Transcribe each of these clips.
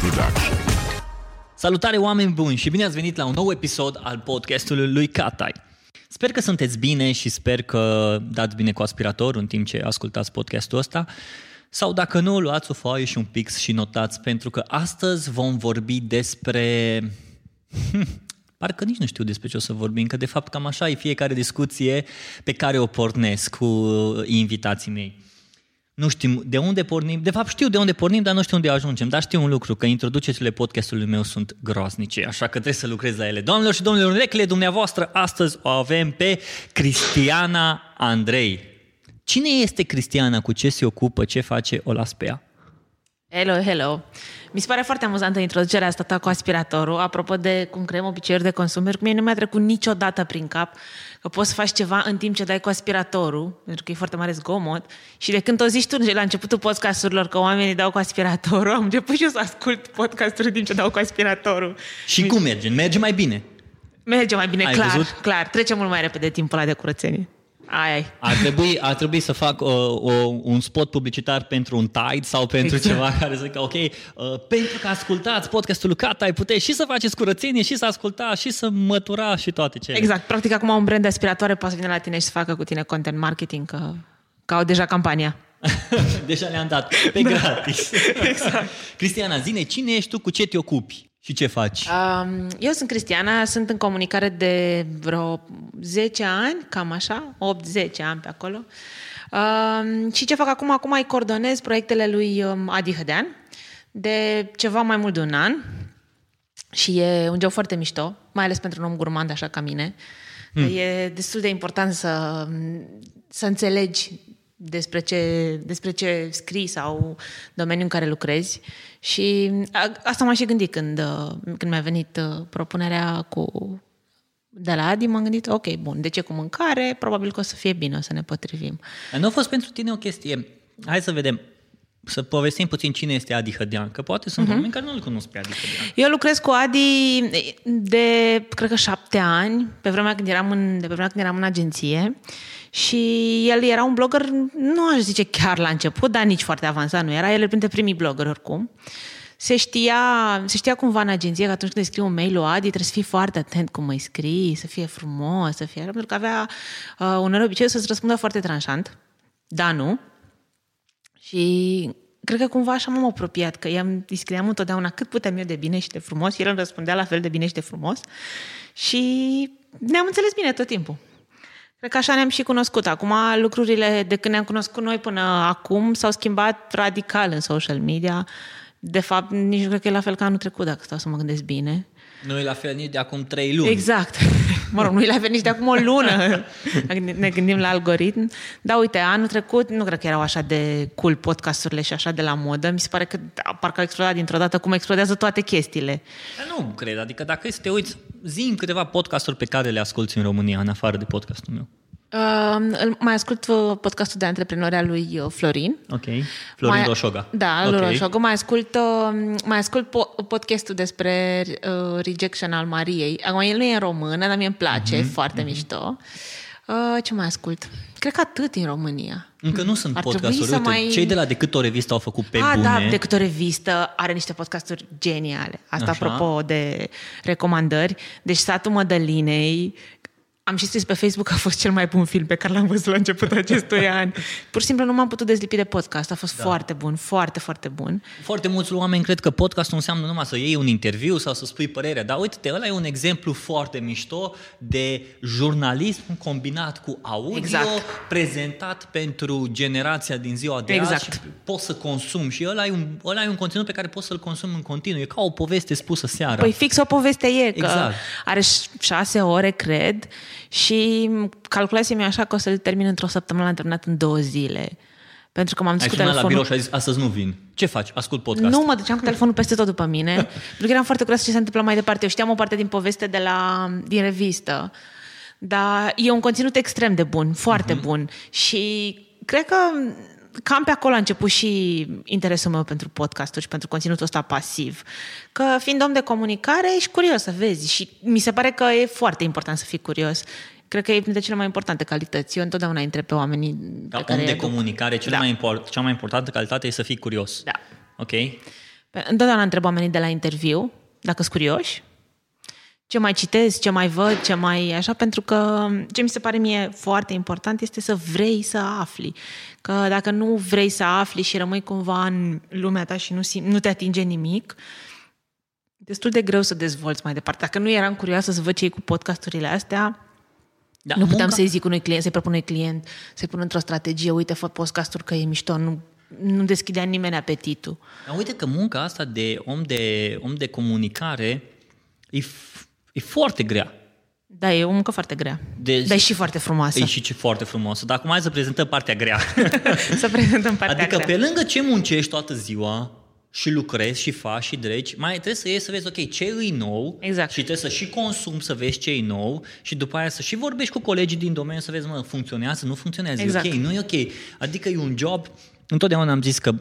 Production. Salutare oameni buni și bine ați venit la un nou episod al podcastului lui Catai. Sper că sunteți bine și sper că dați bine cu aspiratorul în timp ce ascultați podcastul ăsta. Sau dacă nu, luați o foaie și un pix și notați, pentru că astăzi vom vorbi despre... Parcă nici nu știu despre ce o să vorbim, că de fapt cam așa e fiecare discuție pe care o pornesc cu invitații mei. Nu știm de unde pornim, de fapt știu de unde pornim, dar nu știu unde ajungem. Dar știu un lucru, că introducerile podcastului meu sunt groaznice, așa că trebuie să lucrez la ele. Doamnelor și domnilor, urechile dumneavoastră, astăzi o avem pe Cristiana Andrei. Cine este Cristiana? Cu ce se ocupă? Ce face? O las pe ea. Hello, hello! Mi se pare foarte amuzantă introducerea asta ta cu aspiratorul. Apropo de cum creăm obiceiuri de consum, pentru că mie nu mi-a trecut niciodată prin cap că poți să faci ceva în timp ce dai cu aspiratorul, pentru că e foarte mare zgomot. Și de când o zici tu la începutul podcasturilor că oamenii dau cu aspiratorul, am început și eu să ascult podcasturi în timp ce dau cu aspiratorul. Și cum merge? Merge mai bine. Merge mai bine, Ai clar, văzut? clar. Trece mult mai repede timpul ăla de curățenie. Ai, ai. Ar trebui, ar trebui să fac uh, o, un spot publicitar pentru un Tide sau pentru Exact. ceva care să zică, ok, uh, pentru că ascultați podcastul lui Cata, ai puteți și să faceți curățenie, și să ascultați, și să mătura și toate cele. Exact. Practic, acum un brand de aspiratoare poate să vină la tine și să facă cu tine content marketing, că, că au deja campania. Deja le-am dat pe da. gratis. Exact. Cristiana, zine, cine ești tu, cu ce te ocupi și ce faci? Um, eu sunt Cristiana, sunt în comunicare de vreo 10 ani, cam așa, 8-10 ani pe acolo. Um, și ce fac acum? Acum îi coordonez proiectele lui um, Adi Hădean de ceva mai mult de un an și e un job foarte mișto, mai ales pentru un om gurmand așa ca mine. Mm. E destul de important să, să înțelegi despre ce, despre ce scrii sau domeniul în care lucrezi. Și a, asta m-am și gândit când, uh, când mi-a venit uh, propunerea cu de la Adi, m-am gândit, ok, bun, de ce cu mâncare? Probabil că o să fie bine, o să ne potrivim. Nu a fost pentru tine o chestie. Hai să vedem. Să povestim puțin cine este Adi Hădean, că poate sunt uh-huh. oameni care nu-l cunosc pe Adi Hădean. Eu lucrez cu Adi de, cred că șapte ani, pe vremea când eram în, de pe vremea când eram în agenție și el era un blogger, nu aș zice chiar la început, dar nici foarte avansat nu era, el era printre primii bloggeri oricum. Se știa, se știa cumva în agenție că atunci când îi scrii un mail lui Adi trebuie să fii foarte atent cum îi scrii, să fie frumos, să fie... Pentru că avea uh, un obicei să-ți răspundă foarte tranșant. Da, nu. Și cred că cumva așa m-am apropiat, că i-am, îi scriam întotdeauna cât puteam eu de bine și de frumos, el îmi răspundea la fel de bine și de frumos și ne-am înțeles bine tot timpul. Cred că așa ne-am și cunoscut. Acum lucrurile de când ne-am cunoscut noi până acum s-au schimbat radical în social media. De fapt, nici nu cred că e la fel ca anul trecut, dacă stau să mă gândesc bine. Nu e la fel nici de acum trei luni. Exact. Mă rog, nu i l-a venit nici de acum o lună. Dacă ne gândim la algoritm. Da, uite, anul trecut nu cred că erau așa de cool podcasturile și așa de la modă. Mi se pare că da, parcă au explodat dintr-o dată cum explodează toate chestiile. Dar nu cred, adică dacă e să te uiți, zi câteva podcasturi pe care le asculti în România, în afară de podcastul meu. Uh, îl- mai ascult uh, podcastul de antreprenori al lui uh, Florin. Ok. Florin mai, Roșoga. Da, Ok. lui Roșoga. Mai ascult, uh, mai ascult po- podcastul despre uh, rejection al Mariei. Acum, el nu e în română, dar mie îmi place, Mhm, e foarte mișto. Uh, ce mai ascult? Cred că atât în România. Încă nu sunt Ar trebui podcasturi. să Uite, mai- cei de la Decât o revistă au făcut pe ah, bune. da, decât o revistă are niște podcasturi geniale. Asta Așa. apropo de recomandări. Deci Satul Mădălinei, am și scris pe Facebook că a fost cel mai bun film pe care l-am văzut la începutul acestui an. Pur și simplu nu m-am putut dezlipi de podcast. A fost da. foarte bun, foarte, foarte bun. Foarte mulți oameni cred că podcastul înseamnă numai să iei un interviu sau să spui părerea, dar uite-te, ăla e un exemplu foarte mișto de jurnalism combinat cu audio, Exact. prezentat pentru generația din ziua de Exact. azi și poți să consumi și ăla e, un, ăla e un conținut pe care poți să-l consumi în continuu, e ca o poveste spusă seara. Păi fix o poveste e, că Exact. are ș- șase ore, cred, și calculasem eu așa că o să-l termin într-o săptămână, l-am terminat în două zile. Pentru că m-am dus Ai cu sunat la telefonul... birou și ai zis, astăzi nu vin. Ce faci? Ascult podcast. Nu, mă duceam cu telefonul peste tot după mine, pentru că eram foarte curioasă ce se întâmplă mai departe. Eu știam o parte din poveste de la, din revistă, dar e un conținut extrem de bun, foarte uh-huh. bun. Și cred că cam pe acolo a început și interesul meu pentru podcasturi și pentru conținutul ăsta pasiv. Că fiind om de comunicare, ești curios să vezi și mi se pare că e foarte important să fii curios. Cred că e printre cele mai importante calități. Eu întotdeauna întreb pe oamenii Ca pe care om de îi aduc. comunicare, cel Da. mai import, cea mai importantă calitate e să fii curios. Da. Ok? Pe- Întotdeauna întreb oamenii de la interviu, dacă sunt curioși, ce mai citesc, ce mai văd, ce mai așa, pentru că ce mi se pare mie foarte important este să vrei să afli. Că dacă nu vrei să afli și rămâi cumva în lumea ta și nu, sim- nu te atinge nimic, destul de greu să dezvolți mai departe. Dacă nu eram curioasă să văd ce e cu podcasturile astea, Da, nu puteam munca- să-i zic unui client, să-i propun unui client, să-i pun într-o strategie, uite, fă podcasturi că e mișto, nu, nu deschidea nimeni apetitul. Dar uite că munca asta de om de, om de comunicare e, f- e foarte grea. Da, e o muncă foarte grea. Deci- Dar e și foarte frumoasă. E și ce foarte frumos. Dar acum hai să prezentăm partea grea. să prezentăm partea adică grea. pe lângă ce muncești toată ziua și lucrezi și faci și dregi, mai trebuie să ieși să vezi, ok, ce e nou Exact. și trebuie să și consumi să vezi ce e nou și după aia să și vorbești cu colegii din domeniu să vezi, mă, funcționează, nu funcționează, Exact. e ok, nu e ok. Adică e un job, întotdeauna am zis că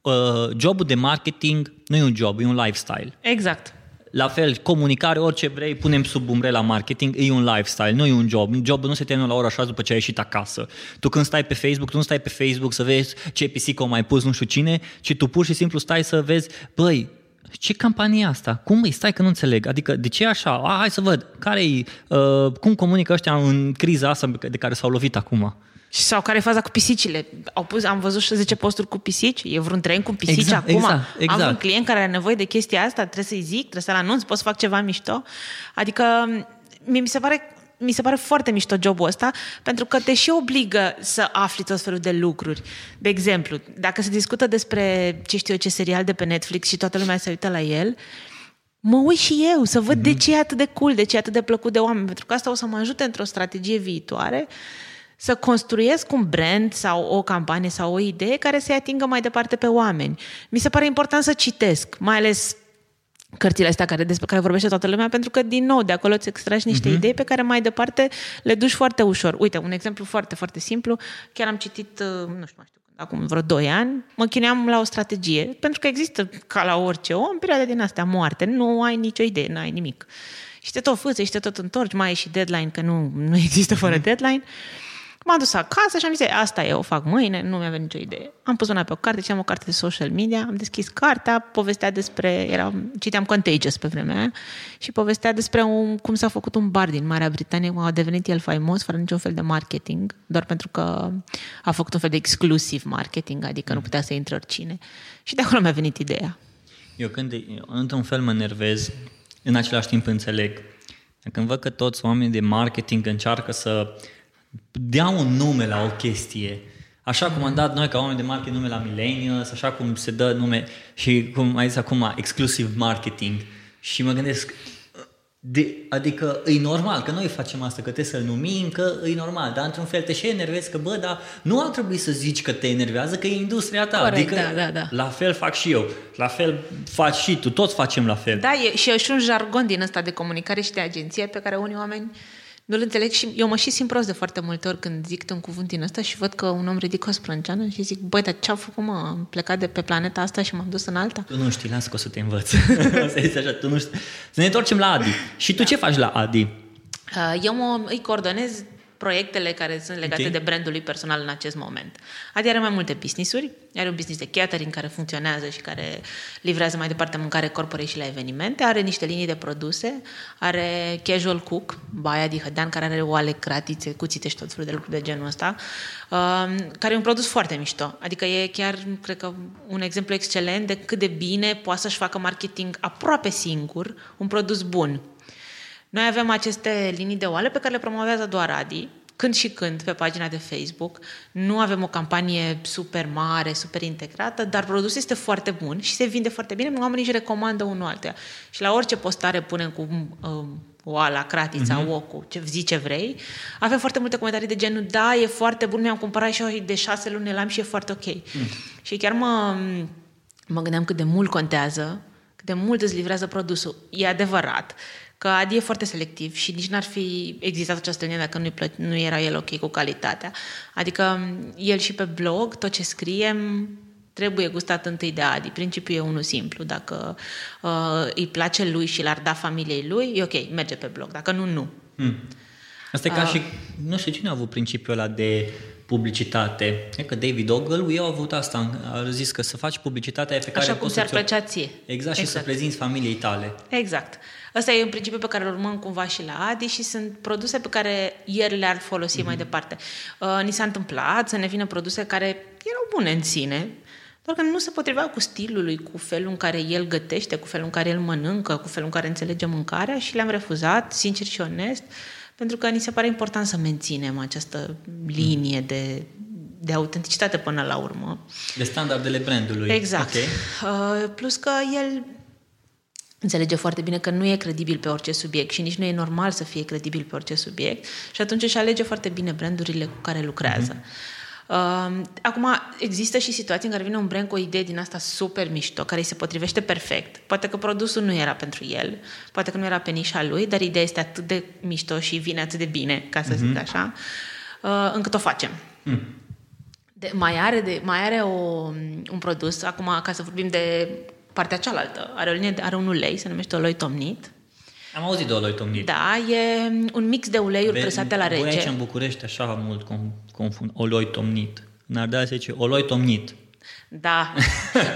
uh, jobul de marketing nu e un job, e un lifestyle. Exact. La fel, comunicare, orice vrei, punem sub umbrela marketing, e un lifestyle, nu e un job. Jobul nu se termină la ora 6 după ce ai ieșit acasă. Tu când stai pe Facebook, tu nu stai pe Facebook să vezi ce pisică o mai pus nu știu cine, ci tu pur și simplu stai să vezi, băi, ce campanie e asta? Cum îi stai că nu înțeleg? Adică de ce e așa? A, hai să văd. Care e, uh, cum comunică ăștia în criza asta de care s-au lovit acum? Și sau care e faza cu pisicile? Au pus, am văzut și 10 posturi cu pisici. E vreun tren cu pisici Exact, acum. exact, Am exact. un client care are nevoie de chestia asta, trebuie să-i zic, trebuie să-l anunț, pot să fac ceva mișto. Adică mie mi se pare mi se pare foarte mișto jobul ăsta, pentru că te și obligă să afli tot felul de lucruri. De exemplu, dacă se discută despre, ce știu eu, ce serial de pe Netflix și toată lumea se uită la el, mă uit și eu să văd de ce e atât de cool, de ce e atât de plăcut de oameni, pentru că asta o să mă ajute într-o strategie viitoare să construiesc un brand sau o campanie sau o idee care să-i atingă mai departe pe oameni. Mi se pare important să citesc, mai ales cărțile astea care, despre care vorbește toată lumea, pentru că, din nou, de acolo îți extragi niște uh-huh. idei pe care mai departe le duci foarte ușor. Uite, un exemplu foarte, foarte simplu. Chiar am citit, uh, nu știu mai știu când, acum vreo 2 ani, mă chineam la o strategie, pentru că există, ca la orice om, perioade din astea moarte, nu ai nicio idee, nu ai nimic. Și te tot fâți, și te tot întorci, mai ai și deadline, că nu, nu există fără uh-huh. Deadline. M-am dus acasă și am zis, asta e, o fac mâine, nu mi-a venit nicio idee. Am pus una pe o carte, citeam o carte de social media, am deschis cartea, povestea despre, era, citeam Contagious pe vremea aia, și povestea despre un, cum s-a făcut un bar din Marea Britanie, cum a devenit el faimos, fără niciun fel de marketing, doar pentru că a făcut un fel de exclusiv marketing, adică nu putea să intre oricine. Și de acolo mi-a venit ideea. Eu când, eu, într-un fel mă nervez, în același timp înțeleg. Când văd că toți oamenii de marketing încearcă să dea un nume la o chestie, așa cum am dat noi ca oameni de marketing nume la Millennials, așa cum se dă nume și cum ai zis acum, exclusive marketing. Și mă gândesc, de, adică e normal că noi facem asta, că trebuie să-l numim, că e normal, dar într-un fel te și enervezi că, bă, dar nu ar trebui să zici că te enervează, că e industria ta. Corect, adică, da, da, da. La fel fac și eu, la fel faci și tu, toți facem la fel. Da, e, și e și un jargon din ăsta de comunicare și de agenție pe care unii oameni nu-l înțeleg și eu mă și simt prost de foarte multe ori când zic un cuvânt din ăsta și văd că un om ridică o sprânceană și zic, băi, dar ce-am făcut, mă? Am plecat de pe planeta asta și m-am dus în alta? Tu nu știi, lasă că o să te învăț. să zici așa, tu nu știi. Să ne întorcem la Adi. Și tu ce faci la Adi? Uh, Eu mă, îi coordonez proiectele care sunt legate Ok. okay. de brandul lui personal în acest moment. Adi are mai multe business-uri. Are un business de catering care funcționează și care livrează mai departe mâncare corporate și la evenimente. Are niște linii de produse. Are Casual Cook, Baia Dihădean, care are oale cratițe, cuțite și tot felul de lucruri de genul ăsta, um, care e un produs foarte mișto. Adică e chiar, cred că, un exemplu excelent de cât de bine poate să-și facă marketing aproape singur un produs bun. Noi avem aceste linii de oale pe care le promovează doar Adi, când și când pe pagina de Facebook. Nu avem o campanie super mare, super integrată, dar produsul este foarte bun și se vinde foarte bine, oamenii își recomandă unul altuia. Și la orice postare punem cu um, oala, cratița, uh-huh. ocu, ce zi ce vrei, avem foarte multe comentarii de genul, da, e foarte bun, mi-am cumpărat și eu de șase luni l-am și e foarte ok. Mm. Și chiar mă, mă gândeam cât de mult contează, cât de mult îți livrează produsul. E adevărat că Adi e foarte selectiv și nici n-ar fi existat această linie dacă nu-i plă- nu era el ok cu calitatea. Adică el și pe blog, tot ce scriem, trebuie gustat întâi de Adi. Principiul e unul simplu. Dacă uh, îi place lui și l-ar da familiei lui, e ok, merge pe blog. Dacă nu, nu. Hmm. Asta e ca și, nu știu, cine a avut principiul ăla de publicitate. E că David Ogle, eu au avut asta, a zis că să faci publicitatea pe care Așa cum poți ți-ar să ți-o- plăcea ție. Exact, și să Exact. prezinți familiei tale. Exact. Ăsta e un principiu pe care îl urmăm cumva și la Adi și sunt produse pe care el le-ar folosi mai departe. Uh, ni s-a întâmplat să ne vină produse care erau bune în sine, doar că nu se potriveau cu stilul lui, cu felul în care el gătește, cu felul în care el mănâncă, cu felul în care înțelege mâncarea și le-am refuzat, sincer și onest, pentru că ni se pare important să menținem această linie de, de autenticitate până la urmă. De standardele brandului. Exact. Ok. Uh, plus că el înțelege foarte bine că nu e credibil pe orice subiect și nici nu e normal să fie credibil pe orice subiect și atunci își alege foarte bine brandurile cu care lucrează. Uh, acum, există și situații în care vine un brand cu o idee din asta super mișto, care îi se potrivește perfect. Poate că produsul nu era pentru el, poate că nu era pe nișa lui, dar ideea este atât de mișto și vine atât de bine, ca să zic așa, uh, încât o facem. De, mai are, de, mai are o, un produs, acum ca să vorbim de partea cealaltă, are, o linie, de- are un ulei, se numește oloi tomnit. Am auzit de oloi tomnit. Da, e un mix de uleiuri Ve- presate la Voi aici rece. în București așa mult com- confund oloi tomnit. În Ardeal se zice oloi tomnit. Da.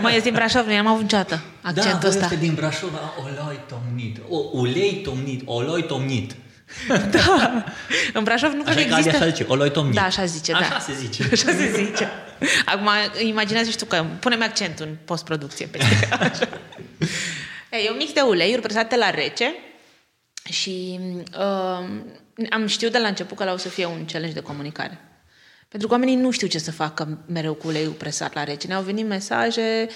Mă, ești din Brașov, nu am avut niciodată accentul da, voi ăsta. ăsta din Brașov, a, oloi tomnit. O, ulei tomnit, oloi tomnit. Da. În Brașov nu cred Așa că că Adi există... așa zice, oloi tomnit. Da, așa zice, da. Așa se zice. Așa se zice. Acum, imaginează și tu că punem accentul în postproducție peste așa. E, e un mix de uleiuri presate la rece și uh, am știut de la început că la o să fie un challenge de comunicare. Pentru că oamenii nu știu ce să facă mereu cu uleiul presat la rece. Ne-au venit mesaje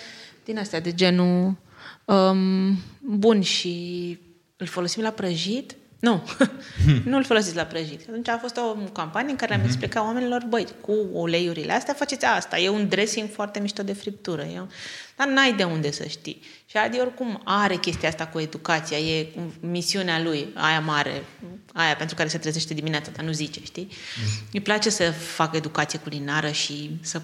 din astea de genul um, bun și îl folosim la prăjit? Nu, nu îl folosiți la prăjit. Atunci a fost o campanie în care le-am explicat oamenilor, băi, cu uleiurile astea faceți asta. E un dressing foarte mișto de friptură. E un... Dar n-ai de unde să știi. Și Adi oricum are chestia asta cu educația, e misiunea lui, aia mare, aia pentru care se trezește dimineața, dar nu zice, știi? Îi place să facă educație culinară și să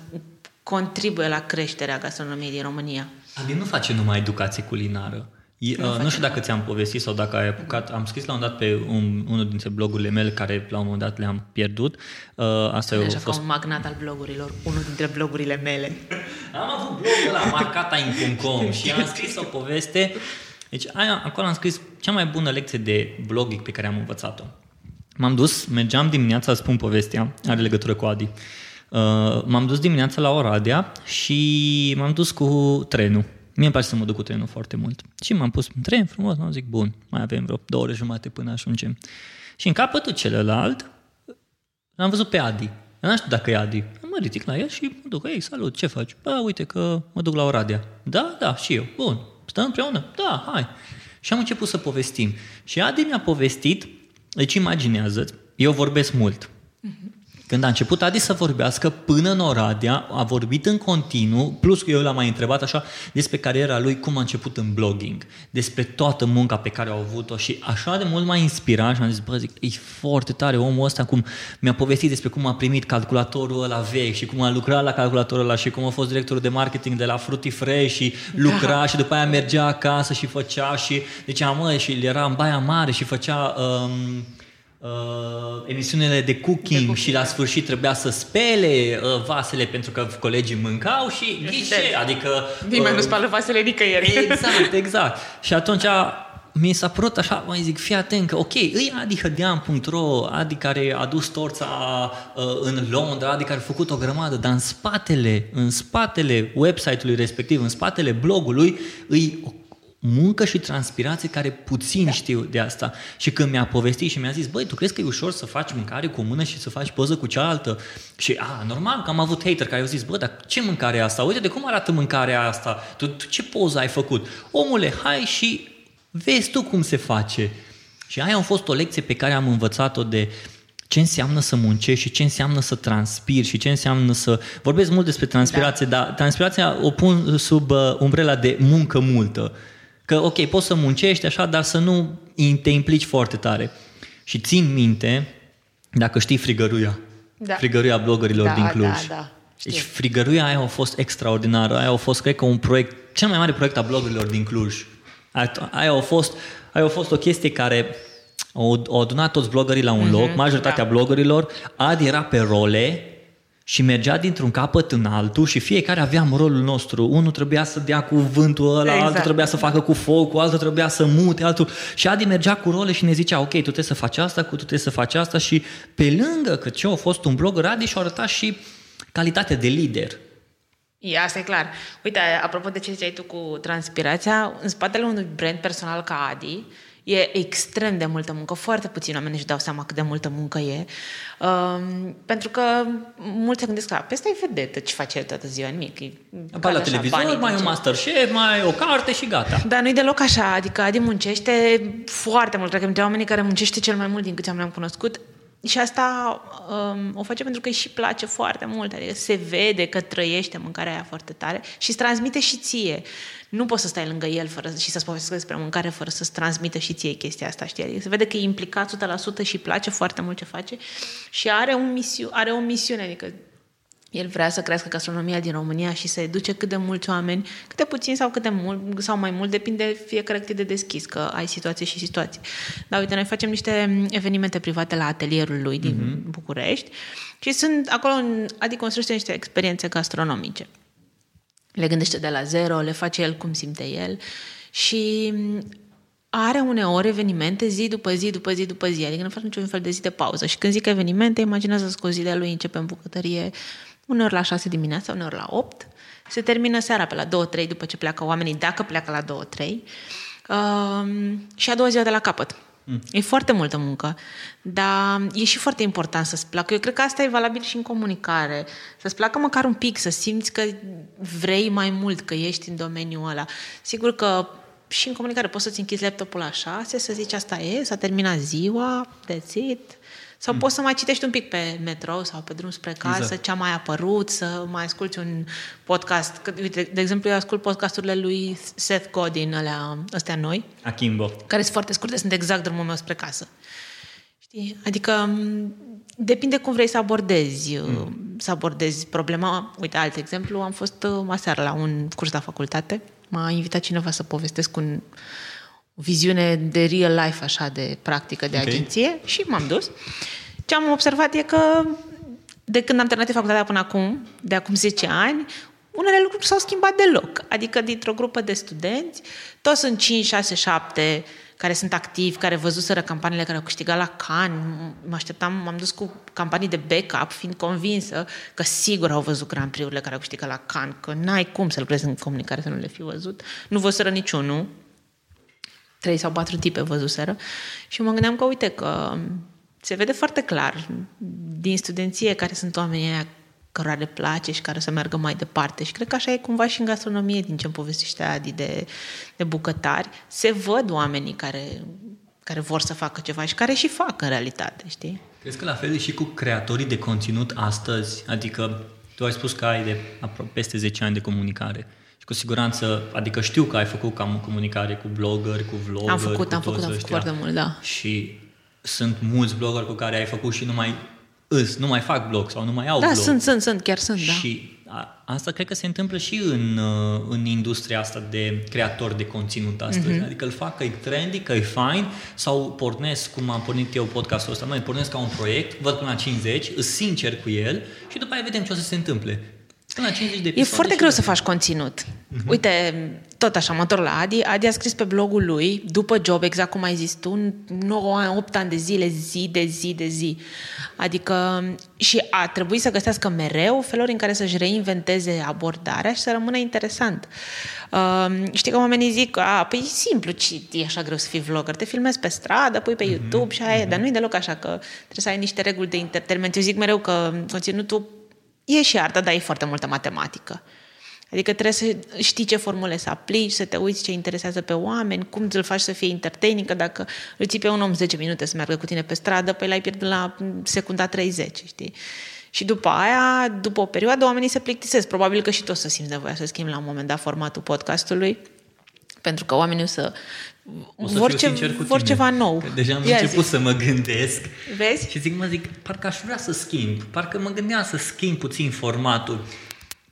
contribuie la creșterea gastronomiei din România. Adi nu face numai educație culinară. E, nu, uh, nu știu dacă ți-am povestit sau dacă ai apucat, am scris la un dat pe un, unul dintre blogurile mele care la un moment dat le-am pierdut. Uh, asta Așa a ca fost... un magnat al blogurilor, unul dintre blogurile mele. Am avut blogul ăla, marcataim.com și am scris o poveste. Deci aia, acolo am scris cea mai bună lecție de blogging pe care am învățat-o. M-am dus, mergeam dimineața, spun povestea, are legătură cu Adi. Uh, m-am dus dimineața la Oradea și m-am dus cu trenul. Mie îmi place să mă duc cu trenul foarte mult. Și m-am pus în tren frumos, m-am zic, bun, mai avem vreo două ore jumate până ajungem. Și în capătul celălalt L-am văzut pe Adi. Eu nu știu dacă e Adi. Mă ridic la el și mă duc. Ei, salut, ce faci? Bă, uite că mă duc la Oradea. Da, da, și eu. Bun. Stăm împreună? Da, hai. Și am început să povestim. Și Adi mi-a povestit, deci imaginează eu vorbesc mult. Când a început Adi să vorbească până în Oradea, a vorbit în continuu, plus că eu l-am mai întrebat așa despre cariera lui, cum a început în blogging, despre toată munca pe care au avut-o și așa de mult m-a inspirat și am zis, bă, zic, e foarte tare omul ăsta, cum mi-a povestit despre cum a primit calculatorul ăla vechi și cum a lucrat la calculatorul ăla și cum a fost directorul de marketing de la Fruity Fresh și lucra da. și după aia mergea acasă și făcea și zicea, mă, și era în Baia Mare și făcea... Um, uh, emisiunile de cooking, de cooking și la sfârșit trebuia să spele uh, vasele pentru că colegii mâncau și ghișe, adică... Nimeni uh, nu spală vasele nicăieri. Exact, exact. Și atunci mi s-a părut așa, mai zic, fii atent că, ok, îi Adi Hădean.ro, Adi care a dus torța uh, în Londra, Adi care a făcut o grămadă, dar în spatele, în spatele website-ului respectiv, în spatele blogului, îi o muncă și transpirație care puțin știu de asta. Și când mi-a povestit și mi-a zis, băi, tu crezi că e ușor să faci mâncare cu o mână și să faci poză cu cealaltă? Și, a, normal că am avut hater care au zis, bă, dar ce mâncare e asta? Uite de cum arată mâncarea asta? Tu, tu ce poză ai făcut? Omule, hai și vezi tu cum se face. Și aia a fost o lecție pe care am învățat-o de ce înseamnă să muncești și ce înseamnă să transpiri și ce înseamnă să... Vorbesc mult despre transpirație, da. dar transpirația o pun sub uh, umbrela de muncă multă. Că, ok, poți să muncești așa, dar să nu te implici foarte tare. Și țin minte, dacă știi frigăruia, Da. frigăruia blogărilor Da, din Cluj. da, da, știu. Deci frigăruia aia a fost extraordinară, aia a fost, cred că, un proiect, cel mai mare proiect a blogărilor din Cluj. Aia- Aia a fost, aia a fost o chestie care au, au adunat toți blogării la un loc, majoritatea da. blogărilor, Adi era pe role și mergea dintr-un capăt în altul și fiecare aveam rolul nostru. Unul trebuia să dea cuvântul ăla, Exact. altul trebuia să facă cu focul, altul trebuia să mute, altul... Și Adi mergea cu role și ne zicea, ok, tu trebuie să faci asta, cu tu trebuie să faci asta și pe lângă că ce a fost un blogger, Adi și-a arătat și calitatea de lider. E, asta e clar. Uite, apropo de ce ziceai tu cu transpirația, în spatele unui brand personal ca Adi, e extrem de multă muncă. Foarte puțini oameni își dau seama cât de multă muncă e. Um, pentru că mulți se gândesc că pe ăsta e vedetă, ce face el toată ziua, nimic. E Apar caz la așa, televizor, banii mai din un ce- Masterchef, mai o carte și gata. Dar nu-i deloc așa, adică Adi muncește foarte mult, cred că dintre oamenii care muncește cel mai mult din câți am le-am cunoscut și asta um, o face pentru că îi și place foarte mult, adică se vede că trăiește mâncarea aia foarte tare și îți transmite și ție. Nu poți să stai lângă el fără, și să-ți povestească despre mâncare fără să-ți transmită și ție chestia asta, știi? Adică se vede că e implicat 100% și îi place foarte mult ce face și are, un misiu, are o misiune, adică el vrea să crească gastronomia din România și să educe cât de mulți oameni, cât de puțin sau cât de mult, sau mai mult, depinde fiecare cât e de deschis, că ai situație și situații. Dar uite, noi facem niște evenimente private la atelierul lui din mm-hmm. București și sunt acolo, în, adică construiește niște experiențe gastronomice. Le gândește de la zero, le face el cum simte el și are uneori evenimente zi după zi, după zi, după zi, adică nu face niciun fel de zi de pauză. Și când zic evenimente, imaginează că o zi de lui începe în bucătărie uneori la 6 dimineața, uneori la 8, se termină seara pe la 2-3 după ce pleacă oamenii, dacă pleacă la 2-3, um, și a doua ziua de la capăt. Mm. E foarte multă muncă, dar e și foarte important să-ți placă. Eu cred că asta e valabil și în comunicare. Să-ți placă măcar un pic, să simți că vrei mai mult, că ești în domeniul ăla. Sigur că și în comunicare poți să-ți închizi laptopul la 6, să zici asta e, s-a terminat ziua, that's it. Sau mm. poți să mai citești un pic pe metrou sau pe drum spre casă, exact. ce a mai apărut, să mai asculti un podcast. Că, uite, de exemplu, eu ascult podcasturile lui Seth Godin, alea, astea noi, Akimbo. care sunt foarte scurte, sunt exact drumul meu spre casă. Știi? Adică m, depinde cum vrei să abordezi, mm. să abordezi problema. Uite, alt exemplu, am fost uh, aseară la un curs la facultate, m-a invitat cineva să povestesc un o viziune de real life, așa, de practică, de Ok. agenție și m-am dus. Ce am observat e că de când am terminat facultatea până acum, de acum 10 ani, unele lucruri nu s-au schimbat deloc. Adică dintr-o grupă de studenți, toți sunt 5, 6, 7 care sunt activi, care văzuseră campaniile care au câștigat la Cannes. Mă așteptam, m-am dus cu campanii de backup, fiind convinsă că sigur au văzut Grand Prix-urile care au câștigat la Cannes, că n-ai cum să lucrezi în comunicare să nu le fi văzut. Nu văzură niciunul, trei sau patru tipe văzuseră și mă gândeam că, uite, că se vede foarte clar din studenție care sunt oamenii aia cărora le place și care să meargă mai departe. Și cred că așa e cumva și în gastronomie, din ce îmi povestește Adi de, de bucătari. Se văd oamenii care, care vor să facă ceva și care și fac în realitate, știi? Crezi că la fel e și cu creatorii de conținut astăzi? Adică tu ai spus că ai de apro- peste 10 ani de comunicare. Și cu siguranță, adică știu că ai făcut cam comunicare cu blogger, cu vlogger, Am făcut, cu am toți făcut, am făcut ăștia. foarte mult, da. Și sunt mulți blogger cu care ai făcut și nu mai îs, nu mai fac blog sau nu mai au Da, blog. sunt, sunt, sunt, chiar sunt, da. Și a, asta cred că se întâmplă și în, uh, în industria asta de creator de conținut astăzi. Mhm. Mm-hmm. Adică îl fac că e trendy, că e fine, sau pornesc, cum am pornit eu podcastul ăsta, noi pornesc ca un proiect, văd până la 50, îs sincer cu el și după aia vedem ce o să se întâmple. Până la 50 de E episoade foarte și greu gata. să faci conținut. Uite, tot așa, mă întorc la Adi. Adi a scris pe blogul lui, după job, exact cum ai zis tu, 9 ani, 8 ani de zile, zi de zi de zi. Adică și a trebuit să găsească mereu feluri în care să-și reinventeze abordarea și să rămână interesant. Uh, știi că oamenii zic, a, păi e simplu, ce e așa greu să fii vlogger? Te filmezi pe stradă, pui pe YouTube și aia e, dar nu e deloc așa, că trebuie să ai niște reguli de entertainment. Eu zic mereu că conținutul E și artă, dar e foarte multă matematică. Adică trebuie să știi ce formule să aplici, să te uiți ce interesează pe oameni, cum îl faci să fie entertaining, că dacă îl ții pe un om 10 minute să meargă cu tine pe stradă, păi l-ai pierdut la secunda 30, știi? Și după aia, după o perioadă, oamenii se plictisesc. Probabil că și tu o să simți nevoia să schimbi la un moment dat formatul podcastului, pentru că oamenii o să, O să vor, fiu ce, sincer cu vor tine, ceva nou. Că deja am Ia început zi. să mă gândesc. Vezi? Și zic, mă zic, parcă aș vrea să schimb, parcă mă gândeam să schimb puțin formatul.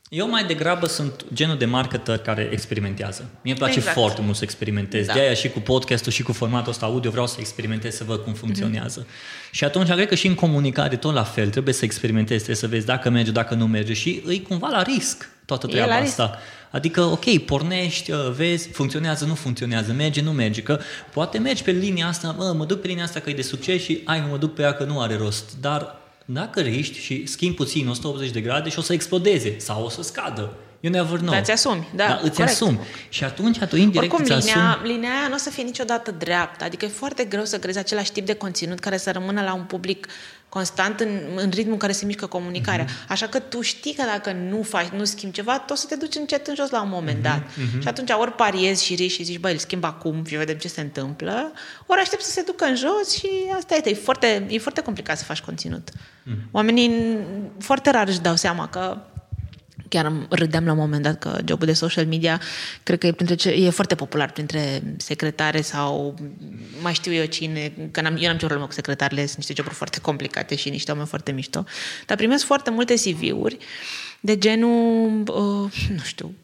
Eu mai degrabă sunt genul de marketer care experimentează. Mie îmi place Exact. foarte mult să experimentez. Da. De-aia și cu podcastul și cu formatul ăsta audio vreau să experimentez, să văd cum funcționează. Și atunci cred că și în comunicare tot la fel. Trebuie să experimentezi, trebuie să vezi dacă merge, dacă nu merge. Și îi cumva la risc toată E treaba la risc. Asta. Adică, ok, pornești, uh, vezi, funcționează, nu funcționează, merge, nu merge, că poate mergi pe linia asta, mă, mă duc pe linia asta că e de succes și ai, mă duc pe ea că nu are rost. Dar dacă riști și schimbi puțin 180 de grade și o să explodeze sau o să scadă. You never know. Dar îți asumi, da, da îți corect. asumi. Și atunci tu indirect Oricum, îți linia, asumi. linia aia nu o să fie niciodată dreaptă. Adică e foarte greu să crezi același tip de conținut care să rămână la un public constant în, în ritmul în care se mișcă comunicarea. Mhm. Așa că tu știi că dacă nu faci, nu schimbi ceva, tu o să te duci încet în jos la un moment Mhm, dat. Și atunci ori pariezi și riști și zici, băi, îl schimb acum și vedem ce se întâmplă, ori aștept să se ducă în jos și asta este. E foarte, e foarte complicat să faci conținut. Mhm. Oamenii n- foarte rar își dau seama că Chiar am- râdeam la un moment dat că jobul de social media cred că e, printre ce, e foarte popular printre secretare sau mai știu eu cine, că n-am, eu n-am ce problemă cu secretarele, sunt niște joburi foarte complicate și niște oameni foarte mișto, dar primesc foarte multe CV-uri de genul, uh, nu știu,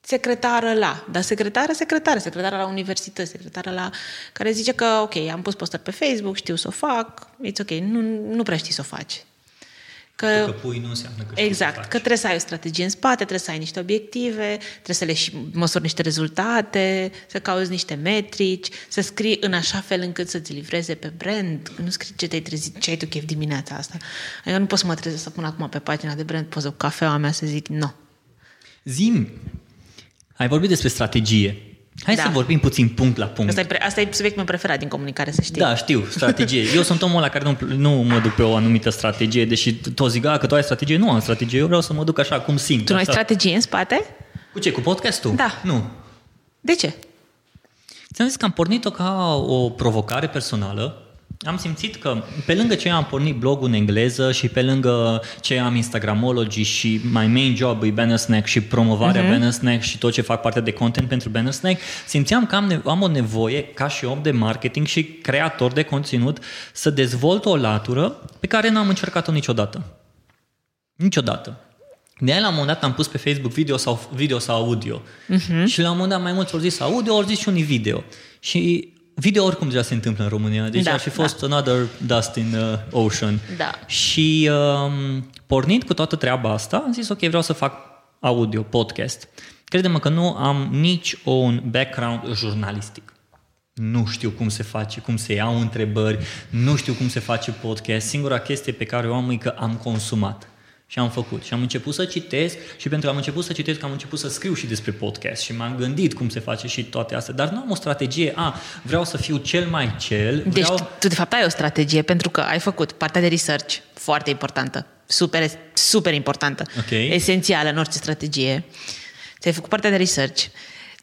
secretară la, dar secretară, secretară, secretară la universități, secretară la, care zice că, ok, am pus postări pe Facebook, știu să o fac, it's ok, nu, nu prea știi să o faci. Că pui nu înseamnă că știi Exact, să faci. că trebuie să ai o strategie în spate, trebuie să ai niște obiective, trebuie să le și măsori niște rezultate, să cauți niște metrici, să scrii în așa fel încât să-ți livreze pe brand. Nu scrii ce te-ai trezit, ce ai tu chef dimineața asta. Adică nu pot să mă trezesc să pun acum pe pagina de brand poză cu cafeaua mea să zic nu. Zim, ai vorbit despre strategie. Hai Da. să vorbim puțin punct la punct. Asta e, pre- asta e subiectul meu preferat din comunicare, să știi. Da, știu, strategie. Eu sunt omul ăla care nu, nu mă duc pe o anumită strategie, deși toți zic, "A, că tu ai strategie. Nu am strategie, eu vreau să mă duc așa cum simt. Tu nu ai Asta- strategie în spate? Cu ce, cu podcastul? Da. Nu. De ce? Ți-am zis că am pornit-o ca o provocare personală. Am simțit că pe lângă ce am pornit blogul în engleză și pe lângă ce am Instagramology și my main job e Banner Snack și promovarea uh-huh. Banner Snack și tot ce fac parte de content pentru Banner Snack, simțeam că am, ne- am o nevoie ca și om de marketing și creator de conținut să dezvolt o latură pe care n-am încercat-o niciodată. Niciodată. De aia la un moment dat am pus pe Facebook video sau, video sau audio. Uh-huh. Și la un moment dat mai mulți au zis audio, au zis și unii video. Și video oricum deja se întâmplă în România. Deci Da, ar fi fost another dust in uh, ocean. Da. Și um, pornind cu toată treaba asta, am zis ok, vreau să fac audio, podcast. Crede-mă că nu am nici un background jurnalistic. Nu știu cum se face, cum se iau întrebări, nu știu cum se face podcast. Singura chestie pe care o am e că am consumat. Și am făcut. Și am început să citesc și pentru că am început să citesc, am început să scriu și despre podcast și m-am gândit cum se face și toate astea. Dar nu am o strategie, a, vreau să fiu cel mai cel, Deci vreau... tu de fapt ai o strategie pentru că ai făcut partea de research foarte importantă, super, super importantă, Ok. esențială în orice strategie. Ți-ai făcut partea de research,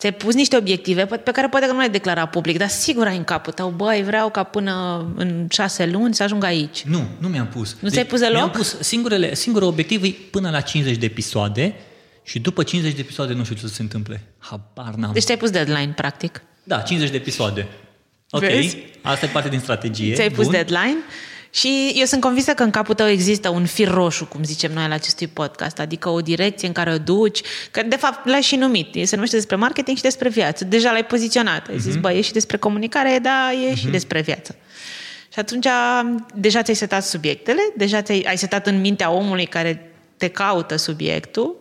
ți-ai pus niște obiective pe pe care poate că nu le-ai declarat public, dar sigur ai în capul tău, băi, vreau ca până în șase luni să ajung aici. Nu, nu mi-am pus. Nu ți-ai pus deloc? Mi-am pus singurele, singurul obiectiv e până la 50 de episoade și după 50 de episoade nu știu ce să se întâmple. Habar n-am. Deci ți-ai pus deadline, practic. Da, 50 de episoade. Ok, Vezi? asta e parte din strategie. Ți-ai pus Bun. deadline și eu sunt convinsă că în capul tău există un fir roșu, cum zicem noi la acestui podcast, adică o direcție în care o duci, că de fapt l-ai și numit, se numește despre marketing și despre viață, deja l-ai poziționat, ai Mhm. zis, bă, e și despre comunicare, da, e și despre viață. Și atunci deja ți-ai setat subiectele, deja ți-ai ai setat în mintea omului care te caută subiectul,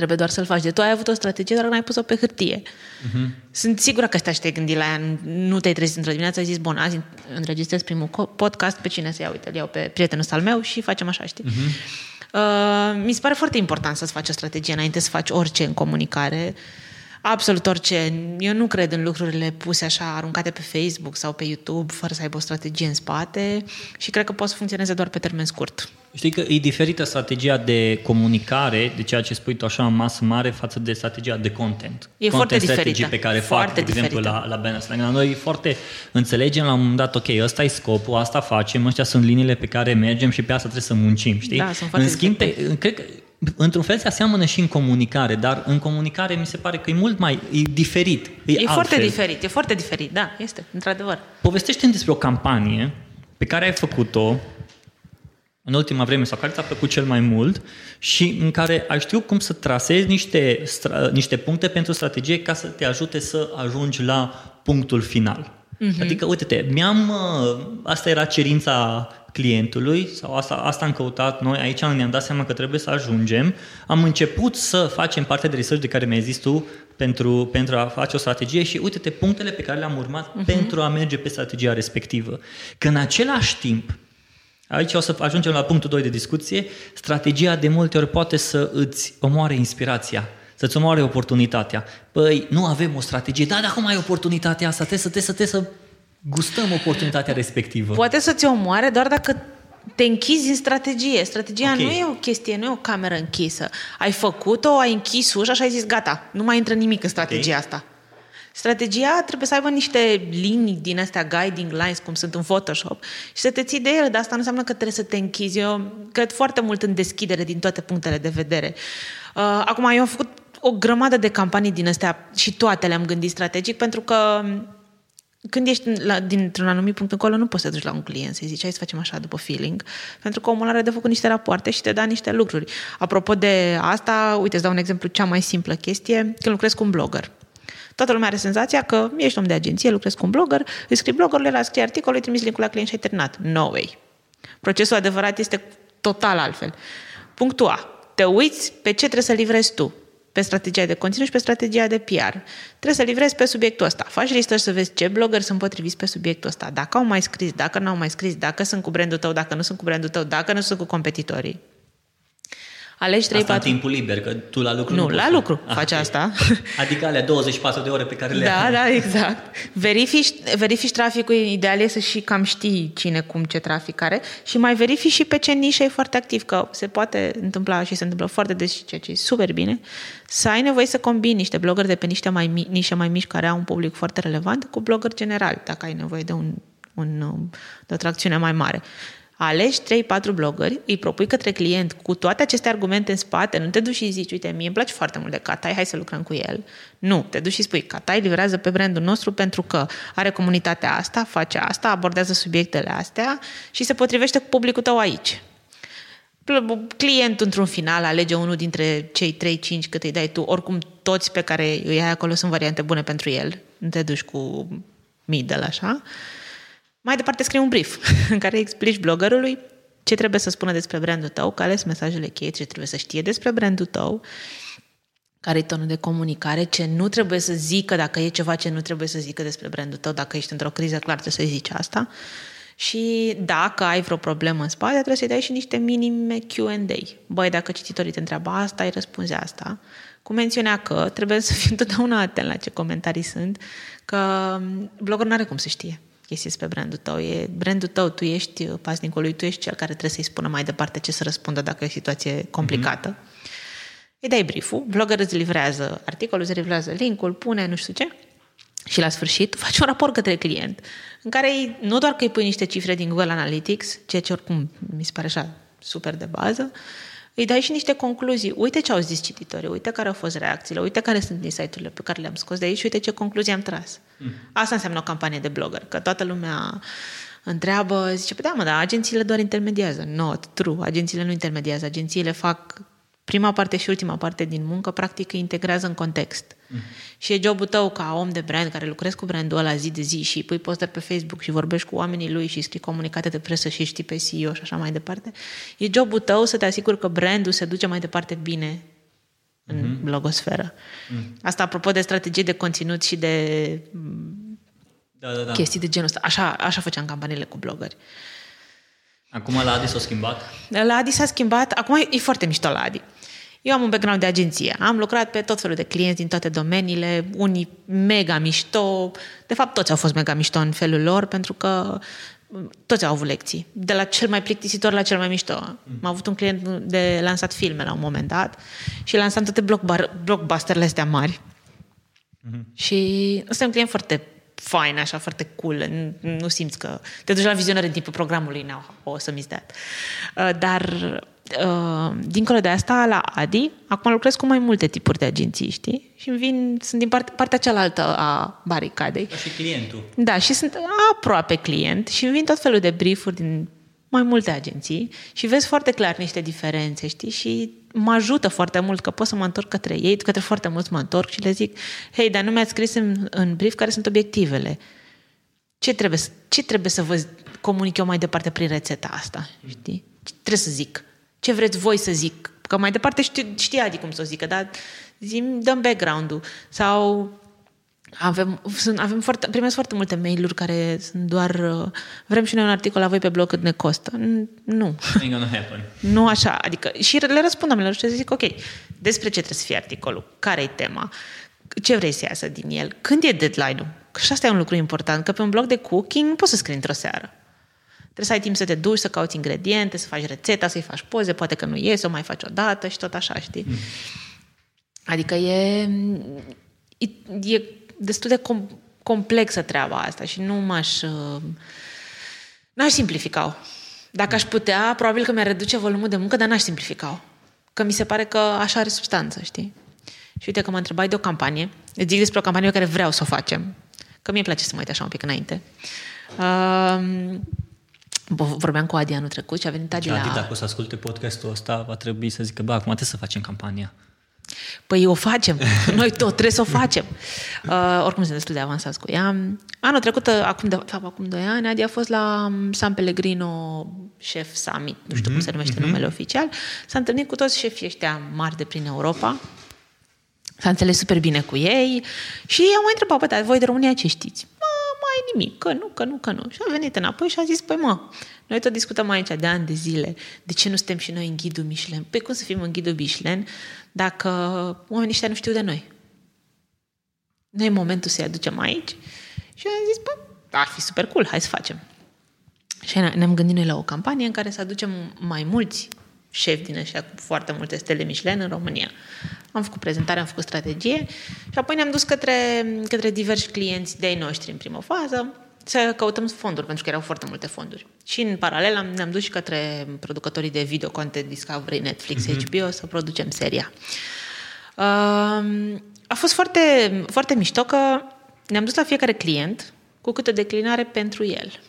Trebuie doar să-l faci. De tu ai avut o strategie, dar n-ai pus-o pe hârtie. Uh-huh. Sunt sigură că stai și te-ai gândit la ea. Nu te-ai trezit într-o dimineață, ai zis, bun, azi înregistrez primul co- podcast, pe cine să iau? Uite, îl iau pe prietenul ăsta al meu și facem așa, știi? Uh-huh. Uh, mi se pare foarte important să-ți faci o strategie înainte să faci orice în comunicare. Absolut orice. Eu nu cred în lucrurile puse așa, aruncate pe Facebook sau pe YouTube, fără să aibă o strategie în spate și cred că poate să funcționeze doar pe termen scurt. Știi că e diferită strategia de comunicare, de ceea ce spui tu așa în masă mare, față de strategia de content. E content foarte strategy diferită. pe care Foarte fac, de exemplu, diferită. la, la Banner Slang. La noi e foarte înțelegem la un moment dat, ok, ăsta e scopul, asta facem, ăștia sunt liniile pe care mergem și pe asta trebuie să muncim, știi? Da, sunt foarte în schimb, pe, cred că într-un fel se aseamănă și în comunicare, dar în comunicare mi se pare că e mult mai e diferit. E, E altfel. foarte diferit, e foarte diferit, da, este, într-adevăr. Povestește-mi despre o campanie pe care ai făcut-o în ultima vreme sau care ți-a plăcut cel mai mult și în care ai știu cum să trasezi niște, stra- niște puncte pentru strategie ca să te ajute să ajungi la punctul final. Mm-hmm. Adică, uite-te, mi-am, uh, asta era cerința clientului sau asta, asta am căutat noi, aici ne-am dat seama că trebuie să ajungem. Am început să facem parte de research de care mi-ai zis tu pentru, pentru a face o strategie și uite-te punctele pe care le-am urmat uh-huh. pentru a merge pe strategia respectivă. Că în același timp, aici o să ajungem la punctul 2 de discuție, strategia de multe ori poate să îți omoare inspirația să-ți omoare oportunitatea. Păi, nu avem o strategie. Da, dar cum ai oportunitatea asta? Trebuie să, trebuie să, trebuie să gustăm oportunitatea respectivă. Poate să ți omoare doar dacă te închizi în strategie. Strategia okay. nu e o chestie, nu e o cameră închisă. Ai făcut-o, ai închis ușa și ai zis gata, nu mai intră nimic în strategia okay. asta. Strategia trebuie să aibă niște linii din astea, guiding lines, cum sunt în Photoshop, și să te ții de ele, dar asta nu înseamnă că trebuie să te închizi. Eu cred foarte mult în deschidere din toate punctele de vedere. Uh, acum, eu am făcut o grămadă de campanii din astea și toate le-am gândit strategic, pentru că când ești la, dintr-un anumit punct încolo, nu poți să te duci la un client să-i zici, hai să facem așa după feeling, pentru că omul are de făcut niște rapoarte și te da niște lucruri. Apropo de asta, uite, îți dau un exemplu, cea mai simplă chestie, când lucrezi cu un blogger. Toată lumea are senzația că ești om de agenție, lucrezi cu un blogger, îi scrii bloggerul, el scrie articolul, îi trimiți linkul la client și ai terminat. No way. Procesul adevărat este total altfel. Punctul A. Te uiți pe ce trebuie să livrezi tu pe strategia de conținut și pe strategia de PR. Trebuie să livrezi pe subiectul ăsta. Faci research să vezi ce blogger sunt potriviți pe subiectul ăsta, dacă au mai scris, dacă nu au mai scris, dacă sunt cu brandul tău, dacă nu sunt cu brandul tău, dacă nu sunt cu competitorii. Alegi 3 Asta 4... în timpul liber, că tu la lucru Nu, nu la poți lucru ah, faci okay. asta. Adică alea 24 de ore pe care le Da, ai. da, exact. Verifici, verifici traficul, ideal e să și cam știi cine, cum, ce trafic are și mai verifici și pe ce nișă e foarte activ, că se poate întâmpla și se întâmplă foarte des și ceea ce e super bine, să ai nevoie să combini niște blogări de pe niște mai mici, nișe mai mici care au un public foarte relevant cu blogări general, dacă ai nevoie de, un, un, de o tracțiune mai mare alegi 3-4 blogări, îi propui către client cu toate aceste argumente în spate, nu te duci și zici, uite, mie îmi place foarte mult de Catai, hai să lucrăm cu el. Nu, te duci și spui, Catai livrează pe brandul nostru pentru că are comunitatea asta, face asta, abordează subiectele astea și se potrivește cu publicul tău aici. Clientul, într-un final, alege unul dintre cei 3-5 cât îi dai tu. Oricum, toți pe care îi ai acolo sunt variante bune pentru el. Nu te duci cu middle, așa. Mai departe scrii un brief în care explici bloggerului ce trebuie să spună despre brandul tău, care sunt mesajele cheie, ce trebuie să știe despre brandul tău, care e tonul de comunicare, ce nu trebuie să zică, dacă e ceva ce nu trebuie să zică despre brandul tău, dacă ești într-o criză, clar trebuie să zici asta. Și dacă ai vreo problemă în spate, trebuie să-i dai și niște minime Q&A. Băi, dacă cititorii te întreabă asta, îi răspunzi asta. Cu mențiunea că trebuie să fii întotdeauna atent la ce comentarii sunt, că bloggerul nu are cum să știe chestii despre brandul tău. E brandul tău, tu ești pasnicul lui, tu ești cel care trebuie să-i spună mai departe ce să răspundă dacă e o situație complicată. Mm-hmm. Îi dai brieful, bloggerul îți livrează articolul, îți livrează linkul, pune nu știu ce și la sfârșit faci un raport către client în care nu doar că îi pui niște cifre din Google Analytics, ceea ce oricum mi se pare așa super de bază, îi dai și niște concluzii. Uite ce au zis cititorii, uite care au fost reacțiile, uite care sunt insight-urile pe care le-am scos de aici, uite ce concluzii am tras. Mm. Asta înseamnă o campanie de blogger, că toată lumea întreabă, zice, păi da, mă, dar agențiile doar intermediază. Not true, agențiile nu intermediază, agențiile fac prima parte și ultima parte din muncă, practic îi integrează în context. Mm-hmm. Și e jobul tău ca om de brand care lucrezi cu brandul ăla zi de zi și pui postări pe Facebook și vorbești cu oamenii lui și scrii comunicate de presă și știi pe CEO și așa mai departe. E jobul tău să te asiguri că brandul se duce mai departe bine în mm-hmm. blogosferă. Mm. Asta apropo de strategii de conținut și de da, da, da. chestii de genul ăsta. Așa, așa făceam campaniile cu blogări. Acum la Adi s-a schimbat? La Adi s-a schimbat. Acum e, e foarte mișto la Adi. Eu am un background de agenție. Am lucrat pe tot felul de clienți din toate domeniile, unii mega mișto. De fapt, toți au fost mega mișto în felul lor, pentru că toți au avut lecții. De la cel mai plictisitor la cel mai mișto. Am avut un client de lansat filme la un moment dat și lansam toate blockbusterele astea mari. Mm-hmm. Și ăsta e un client foarte fain, așa, foarte cool. Nu, nu simți că te duci la vizionare în timpul programului, now, o să mi that. Uh, dar Uh, dincolo de asta, la Adi, acum lucrez cu mai multe tipuri de agenții, știi? Și vin, sunt din part, partea cealaltă a baricadei. Ca și clientul. Da, și sunt aproape client și îmi vin tot felul de briefuri din mai multe agenții și vezi foarte clar niște diferențe, știi? Și mă ajută foarte mult că pot să mă întorc către ei, către foarte mulți mă întorc și le zic, hei, dar nu mi-ați scris în, în brief care sunt obiectivele. Ce trebuie, să- ce trebuie să vă comunic eu mai departe prin rețeta asta, știi? Ce trebuie să zic? Ce vreți voi să zic? Că mai departe știu, știa Adi cum să o zică, dar zim, dăm background-ul. Sau avem, sunt, avem foarte, primesc foarte multe mail-uri care sunt doar uh, vrem și noi un articol la voi pe blog cât ne costă. N- Nu. Ain't gonna happen. Nu așa. Adică, și le răspund oamenilor și le zic, ok, despre ce trebuie să fie articolul? Care e tema? Ce vrei să iasă din el? Când e deadline-ul? Că și asta e un lucru important, că pe un blog de cooking nu poți să scrii într-o seară. Trebuie să ai timp să te duci, să cauți ingrediente, să faci rețeta, să-i faci poze, poate că nu iese, o mai faci o dată și tot așa, știi? Mm. Adică e, e, e destul de com, complexă treaba asta și nu m-aș... uh, N-aș simplifica-o. Dacă aș putea, probabil că mi-ar reduce volumul de muncă, dar n-aș simplifica-o. Că mi se pare că așa are substanță, știi? Și uite că mă întrebai de o campanie. Îți zic despre o campanie pe care vreau să o facem. Că mie îmi place să mă uit așa un pic înainte. Uh, vorbeam cu Adi anul trecut și a venit Adi Și Adi, la... dacă o să asculte podcastul ăsta, va trebui să zică, bă, acum trebuie să facem campania. Păi o facem. Noi tot trebuie să o facem. Uh, oricum sunt destul de avansați cu ea. Anul trecut, uh, acum, de fapt, acum 2 ani, Adi a fost la um, San Pellegrino Chef Summit, nu știu mm-hmm. cum se numește mm-hmm. numele oficial. S-a întâlnit cu toți șefii ăștia mari de prin Europa. S-a înțeles super bine cu ei și i-am mai întrebat, bă, dar voi de România ce știți? Mă, mai nimic, că nu, că nu, că nu. Și a venit înapoi și a zis, păi mă, noi tot discutăm aici de ani de zile, de ce nu suntem și noi în ghidul Michelin? Păi cum să fim în ghidul Michelin dacă oamenii ăștia nu știu de noi? Nu e momentul să-i aducem aici? Și am zis, bă, ar fi super cool, hai să facem. Și ne-am gândit noi la o campanie în care să aducem mai mulți șefi din ăștia cu foarte multe stele Michelin în România. Am făcut prezentare, am făcut strategie și apoi ne-am dus către, către diversi clienți de-ai noștri în primă fază să căutăm fonduri, pentru că erau foarte multe fonduri. Și în paralel am, ne-am dus și către producătorii de video content Discovery, Netflix, mm-hmm. HBO să producem seria. Uh, a fost foarte, foarte mișto că ne-am dus la fiecare client cu câte declinare pentru el.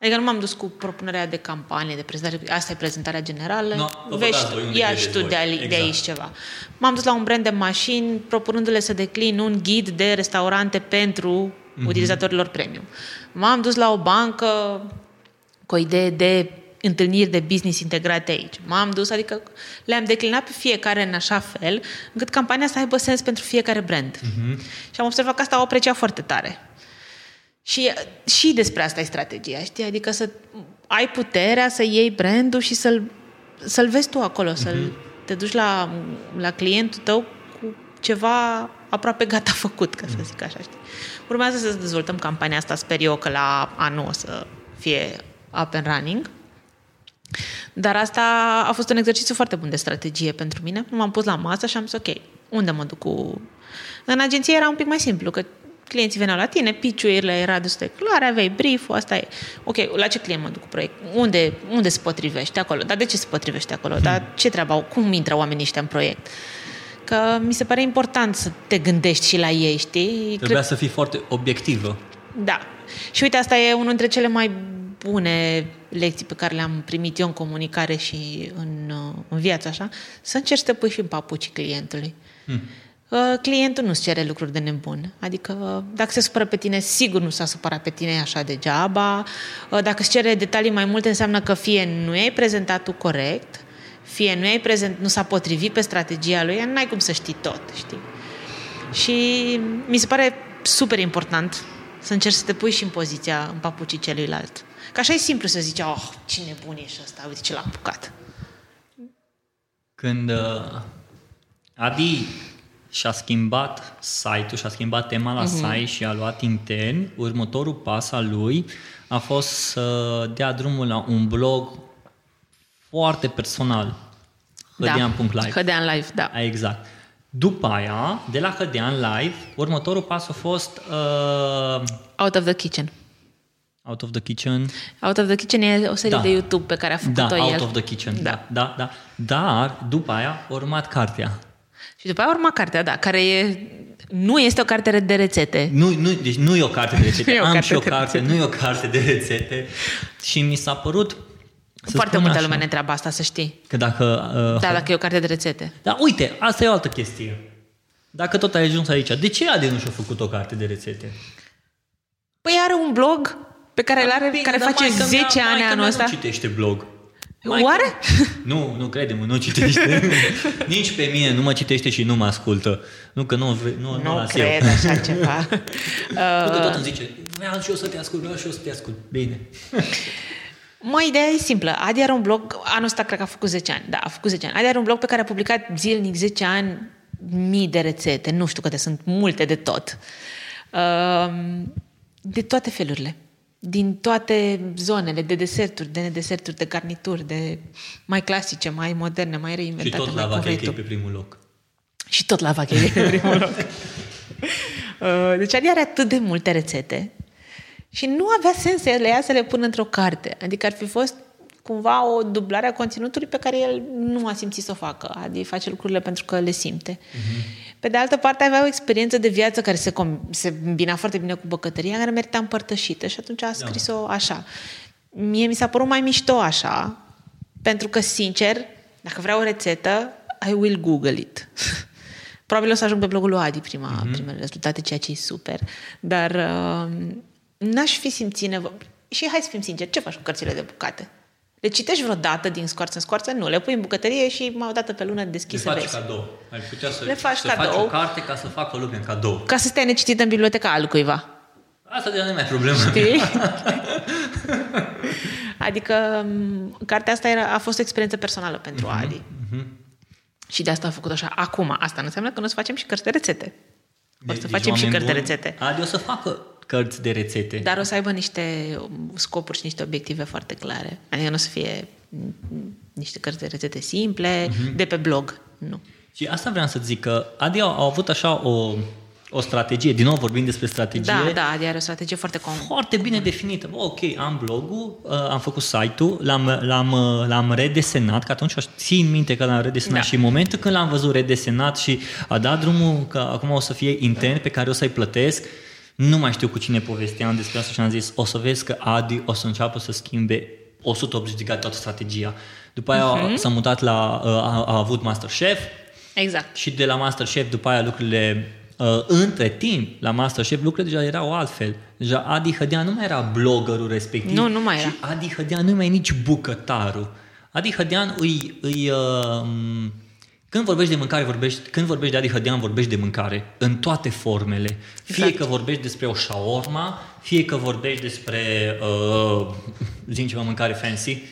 Adică nu m-am dus cu propunerea de campanie, de prezentare, asta e prezentarea generală, No, vezi, voi unde ia credeți și tu voi. de, ali- de Exact. aici ceva. M-am dus la un brand de mașini, propunându-le să declin un ghid de restaurante pentru Mhm. mm-hmm. utilizatorilor premium. M-am dus la o bancă cu o idee de întâlniri de business integrate aici. M-am dus, adică le-am declinat pe fiecare în așa fel, încât campania să aibă sens pentru fiecare brand. Mm-hmm. Și am observat că asta o aprecia foarte tare. Și, și despre asta e strategia, știi? Adică să ai puterea să iei brandul și să-l, să-l vezi tu acolo, să-l, te duci la, la clientul tău cu ceva aproape gata făcut, ca să zic așa, știi? Urmează să dezvoltăm campania asta, sper eu că la anul o să fie up and running. Dar asta a fost un exercițiu foarte bun de strategie pentru mine. M-am pus la masă și am zis, ok, unde mă duc cu... În agenție era un pic mai simplu, că clienții veneau la tine, pitch-urile era destul de clare, aveai brief asta e. Ok, la ce client mă duc cu proiect? Unde, unde se potrivește acolo? Dar de ce se potrivește acolo? Dar ce treaba au? Cum intră oamenii ăștia în proiect? Că mi se pare important să te gândești și la ei, știi? Trebuia să fii foarte obiectivă. Da. Și uite, asta e unul dintre cele mai bune lecții pe care le-am primit eu în comunicare și în, uh, în viață, așa, să încerci să te pui și în papucii clientului. Hmm. Clientul nu-ți cere lucruri de nebun. Adică dacă se supără pe tine, sigur nu s-a supărat pe tine așa degeaba. Uh, Dacă îți cere detalii mai multe, înseamnă că fie nu ai prezentat tu corect, fie nu, ai prezent, nu s-a potrivit pe strategia lui, n-ai cum să știi tot, știi? Și mi se pare super important să încerci să te pui și în poziția, în papucii celuilalt. Că așa e simplu să zici, oh, ce nebun ești ăsta, uite ce l-a apucat. Când uh, Adi și-a schimbat site-ul, și-a schimbat tema la uh-huh. site și a luat intern, următorul pas al lui a fost să dea drumul la un blog foarte personal, hădean.live. Hădean live, da. Exact. După aia, de la Hădean Live, următorul pas a fost uh, Out of the Kitchen. Out of the Kitchen. Out of the Kitchen e o serie Da. de YouTube pe care a făcut-o Da, el. Out of the Kitchen. Da. da, da, da. Dar, după aia, a urmat cartea. Și după aia urma cartea, da, care e, nu este o carte de rețete. Nu, nu, deci nu e o carte de rețete. Nu e o Am carte și o de carte, rețete. nu e o carte de rețete. Și mi s-a părut Foarte spun multă așa, lume ne întreabă asta, să știi. Că dacă... Uh, Da, dacă e o carte de rețete. Dar uite, asta e o altă chestie. Dacă tot ai ajuns aici, de ce Adi nu și-a făcut o carte de rețete? Păi are un blog pe care îl are, Bine, care dar face maică 10 mea- ani maică anul mea ăsta. Nu citește blog. Oare? Nu, nu credem, nu citește. Nici pe mine nu mă citește și nu mă ascultă. Nu că nu, vre- nu, nu, Nu las cred eu. așa ceva. Nu că tot Uh, îmi zice, vreau și eu să te ascult, vreau și eu să te ascult. Bine. Mă, ideea e simplă. Adi are un blog, anul ăsta cred că a făcut 10 ani. Da, a făcut 10 ani. Adi are un blog pe care a publicat zilnic 10 ani mii de rețete. Nu știu câte sunt, multe de tot. Uh, De toate felurile. Din toate zonele, de deserturi, de nedeserturi, de garnituri, de mai clasice, mai moderne, mai Și reinventate, tot mai la cum vrei Vachechei tu. pe primul loc. Și tot la vachei în primul loc. Uh, Deci Adi are atât de multe rețete și nu avea sens să le ia să le pună într-o carte. Adică ar fi fost cumva o dublare a conținutului pe care el nu a simțit să o facă. Adi face lucrurile pentru că le simte. Pe de altă parte, avea o experiență de viață care se, com- se îmbina foarte bine cu băcătăria, care merita împărtășită și atunci a scris-o așa. Mie mi s-a părut mai mișto așa, pentru că, sincer, dacă vreau o rețetă, I will Google it. Probabil o să ajung pe blogul lui Adi prima, mm-hmm. primele rezultate, ceea ce e super. Dar uh, n-aș fi simțit nevoie. Și hai să fim sinceri, ce faci cu cărțile de bucate? Le citești vreodată din scoarță în scoarță? Nu, le pui în bucătărie și mai o dată pe lună Le deschis să faci vezi. cadou. Ai putea să, Le faci să faci cadou. o carte ca să facă lumea cadou. Ca să stai necitită în biblioteca al cuiva. Asta deja nu e mai problemă. Știi? adică m, cartea asta era, a fost o experiență personală pentru Mhm, Adi. Și de asta a făcut așa. Acum, asta nu înseamnă că nu o să facem și cărți de rețete. O să Deci, facem și oameni cărți de buni, rețete. Adi o să facă cărți de rețete. Dar o să aibă niște scopuri și niște obiective foarte clare. Adică nu o să fie m, niște cărți de rețete simple, Mhm. de pe blog. Nu. Și asta vreau să zic, că Adi a, a avut așa o, o strategie, din nou vorbim despre strategie, Da, da, Adi are o strategie foarte com- foarte bine definită. Bă, ok, am blogul, uh, am făcut site-ul, l-am, l-am, uh, l-am redesenat, că atunci țin minte că l-am redesenat Da. și în momentul când l-am văzut redesenat și a dat drumul că acum o să fie intern pe care o să-i plătesc, nu mai știu cu cine povesteam despre asta și am zis, o să vezi că Adi o să înceapă să schimbe 180 de grade toată strategia. După aia Mhm. uh-huh. s-a mutat la, uh, a, a avut Masterchef, Exact. și de la Masterchef după aia lucrurile uh, între timp la Masterchef lucrurile deja erau altfel. Deja Adi Hădea nu mai era bloggerul respectiv. Nu, nu mai era. Și Adi Hădea nu mai e nici bucătarul. Adi Hădean îi, îi uh, când vorbești de mâncare, vorbești, când vorbești de Adi Hădean, vorbești de mâncare, în toate formele. Fie Exact. că vorbești despre o shawarma, fie că vorbești despre, uh, zic ceva, mâncare fancy,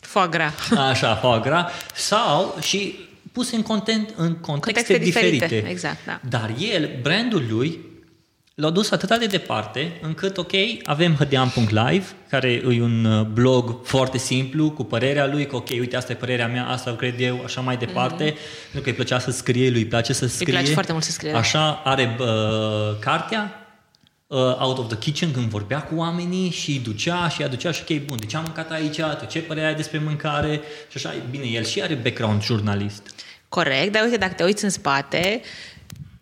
Foie gras. Așa, foie gras, sau și pus în, content, în contexte, Contexte diferite, diferite. exact, da. Dar el, brandul lui, l-a dus atât de departe încât, ok, avem hădean.live, care e un uh, blog foarte simplu, cu părerea lui, că ok, uite, asta e părerea mea, asta cred eu, așa mai departe, mm-hmm. pentru că îi plăcea să scrie, lui îi place să scrie. place foarte mult să scrie, da. Așa, are uh, cartea, uh, Out of the Kitchen, când vorbea cu oamenii și ducea și aducea și ok, bun, de ce am mâncat aici, tu ce părere ai despre mâncare și așa, bine, el și are background jurnalist. Corect, dar uite, dacă te uiți în spate,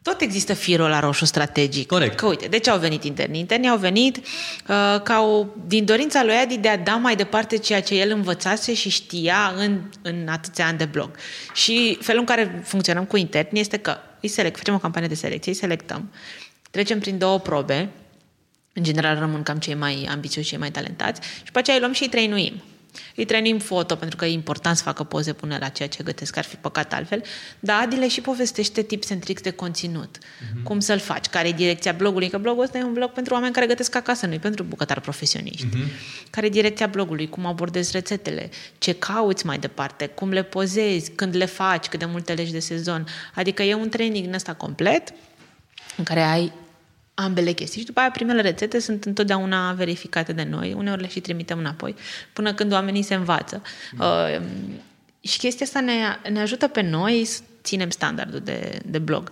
tot există firul la roșu strategic. Corect. Că uite, de ce au venit interni? Internii au venit uh, ca o, din dorința lui Adi de a da mai departe ceea ce el învățase și știa în, în atâția ani de blog. Și felul în care funcționăm cu interni este că îi select, facem o campanie de selecție, îi selectăm, trecem prin două probe, în general rămân cam cei mai ambițioși, cei mai talentați și după aceea îi luăm și îi trainuim. Îi trainuim foto pentru că e important să facă poze până la ceea ce gătesc, ar fi păcat altfel, dar Adi le și povestește tips and tricks de conținut. Uh-huh. Cum să-l faci, care e direcția blogului, că blogul ăsta e un blog pentru oameni care gătesc acasă, nu e pentru bucătari profesioniști. Uh-huh. Care e direcția blogului, cum abordezi rețetele, ce cauți mai departe, cum le pozezi, când le faci, cât de multe legi de sezon. Adică e un training din ăsta complet în care ai ambele chestii. Și după aia primele rețete sunt întotdeauna verificate de noi, uneori le și trimitem înapoi, până când oamenii se învață. Uh, și chestia asta ne, ne ajută pe noi să ținem standardul de, de blog.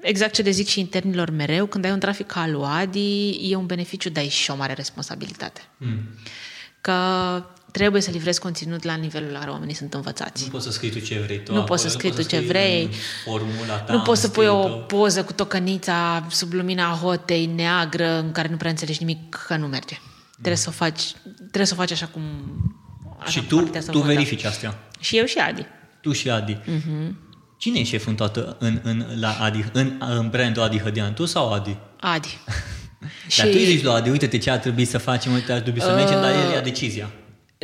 Exact ce le zic și internilor mereu, când ai un trafic ca al lui Adi, e un beneficiu, dar e și o mare responsabilitate. Mm. Că trebuie să livrezi conținut la nivelul la care oamenii sunt învățați. Nu poți să scrii tu ce vrei tu Nu acolo, poți să scrii tu ce vrei. în Formula ta, Nu poți să în pui o stilul tău. poză cu tocănița sub lumina hotei neagră în care nu prea înțelegi nimic că nu merge. Trebuie să o faci, trebuie să o faci așa cum așa, Și tu, partea asta tu vândă. verifici astea. Și eu și Adi. Tu și Adi. Mhm. Cine e șef în toată, în, în, la Adi, în, în brandul Adi Hădean? Tu sau Adi? Adi. Dar tu îi zici lui Adi, uite-te ce ar trebui să facem, uite, ar trebui să mergem, dar el ia Uh, decizia.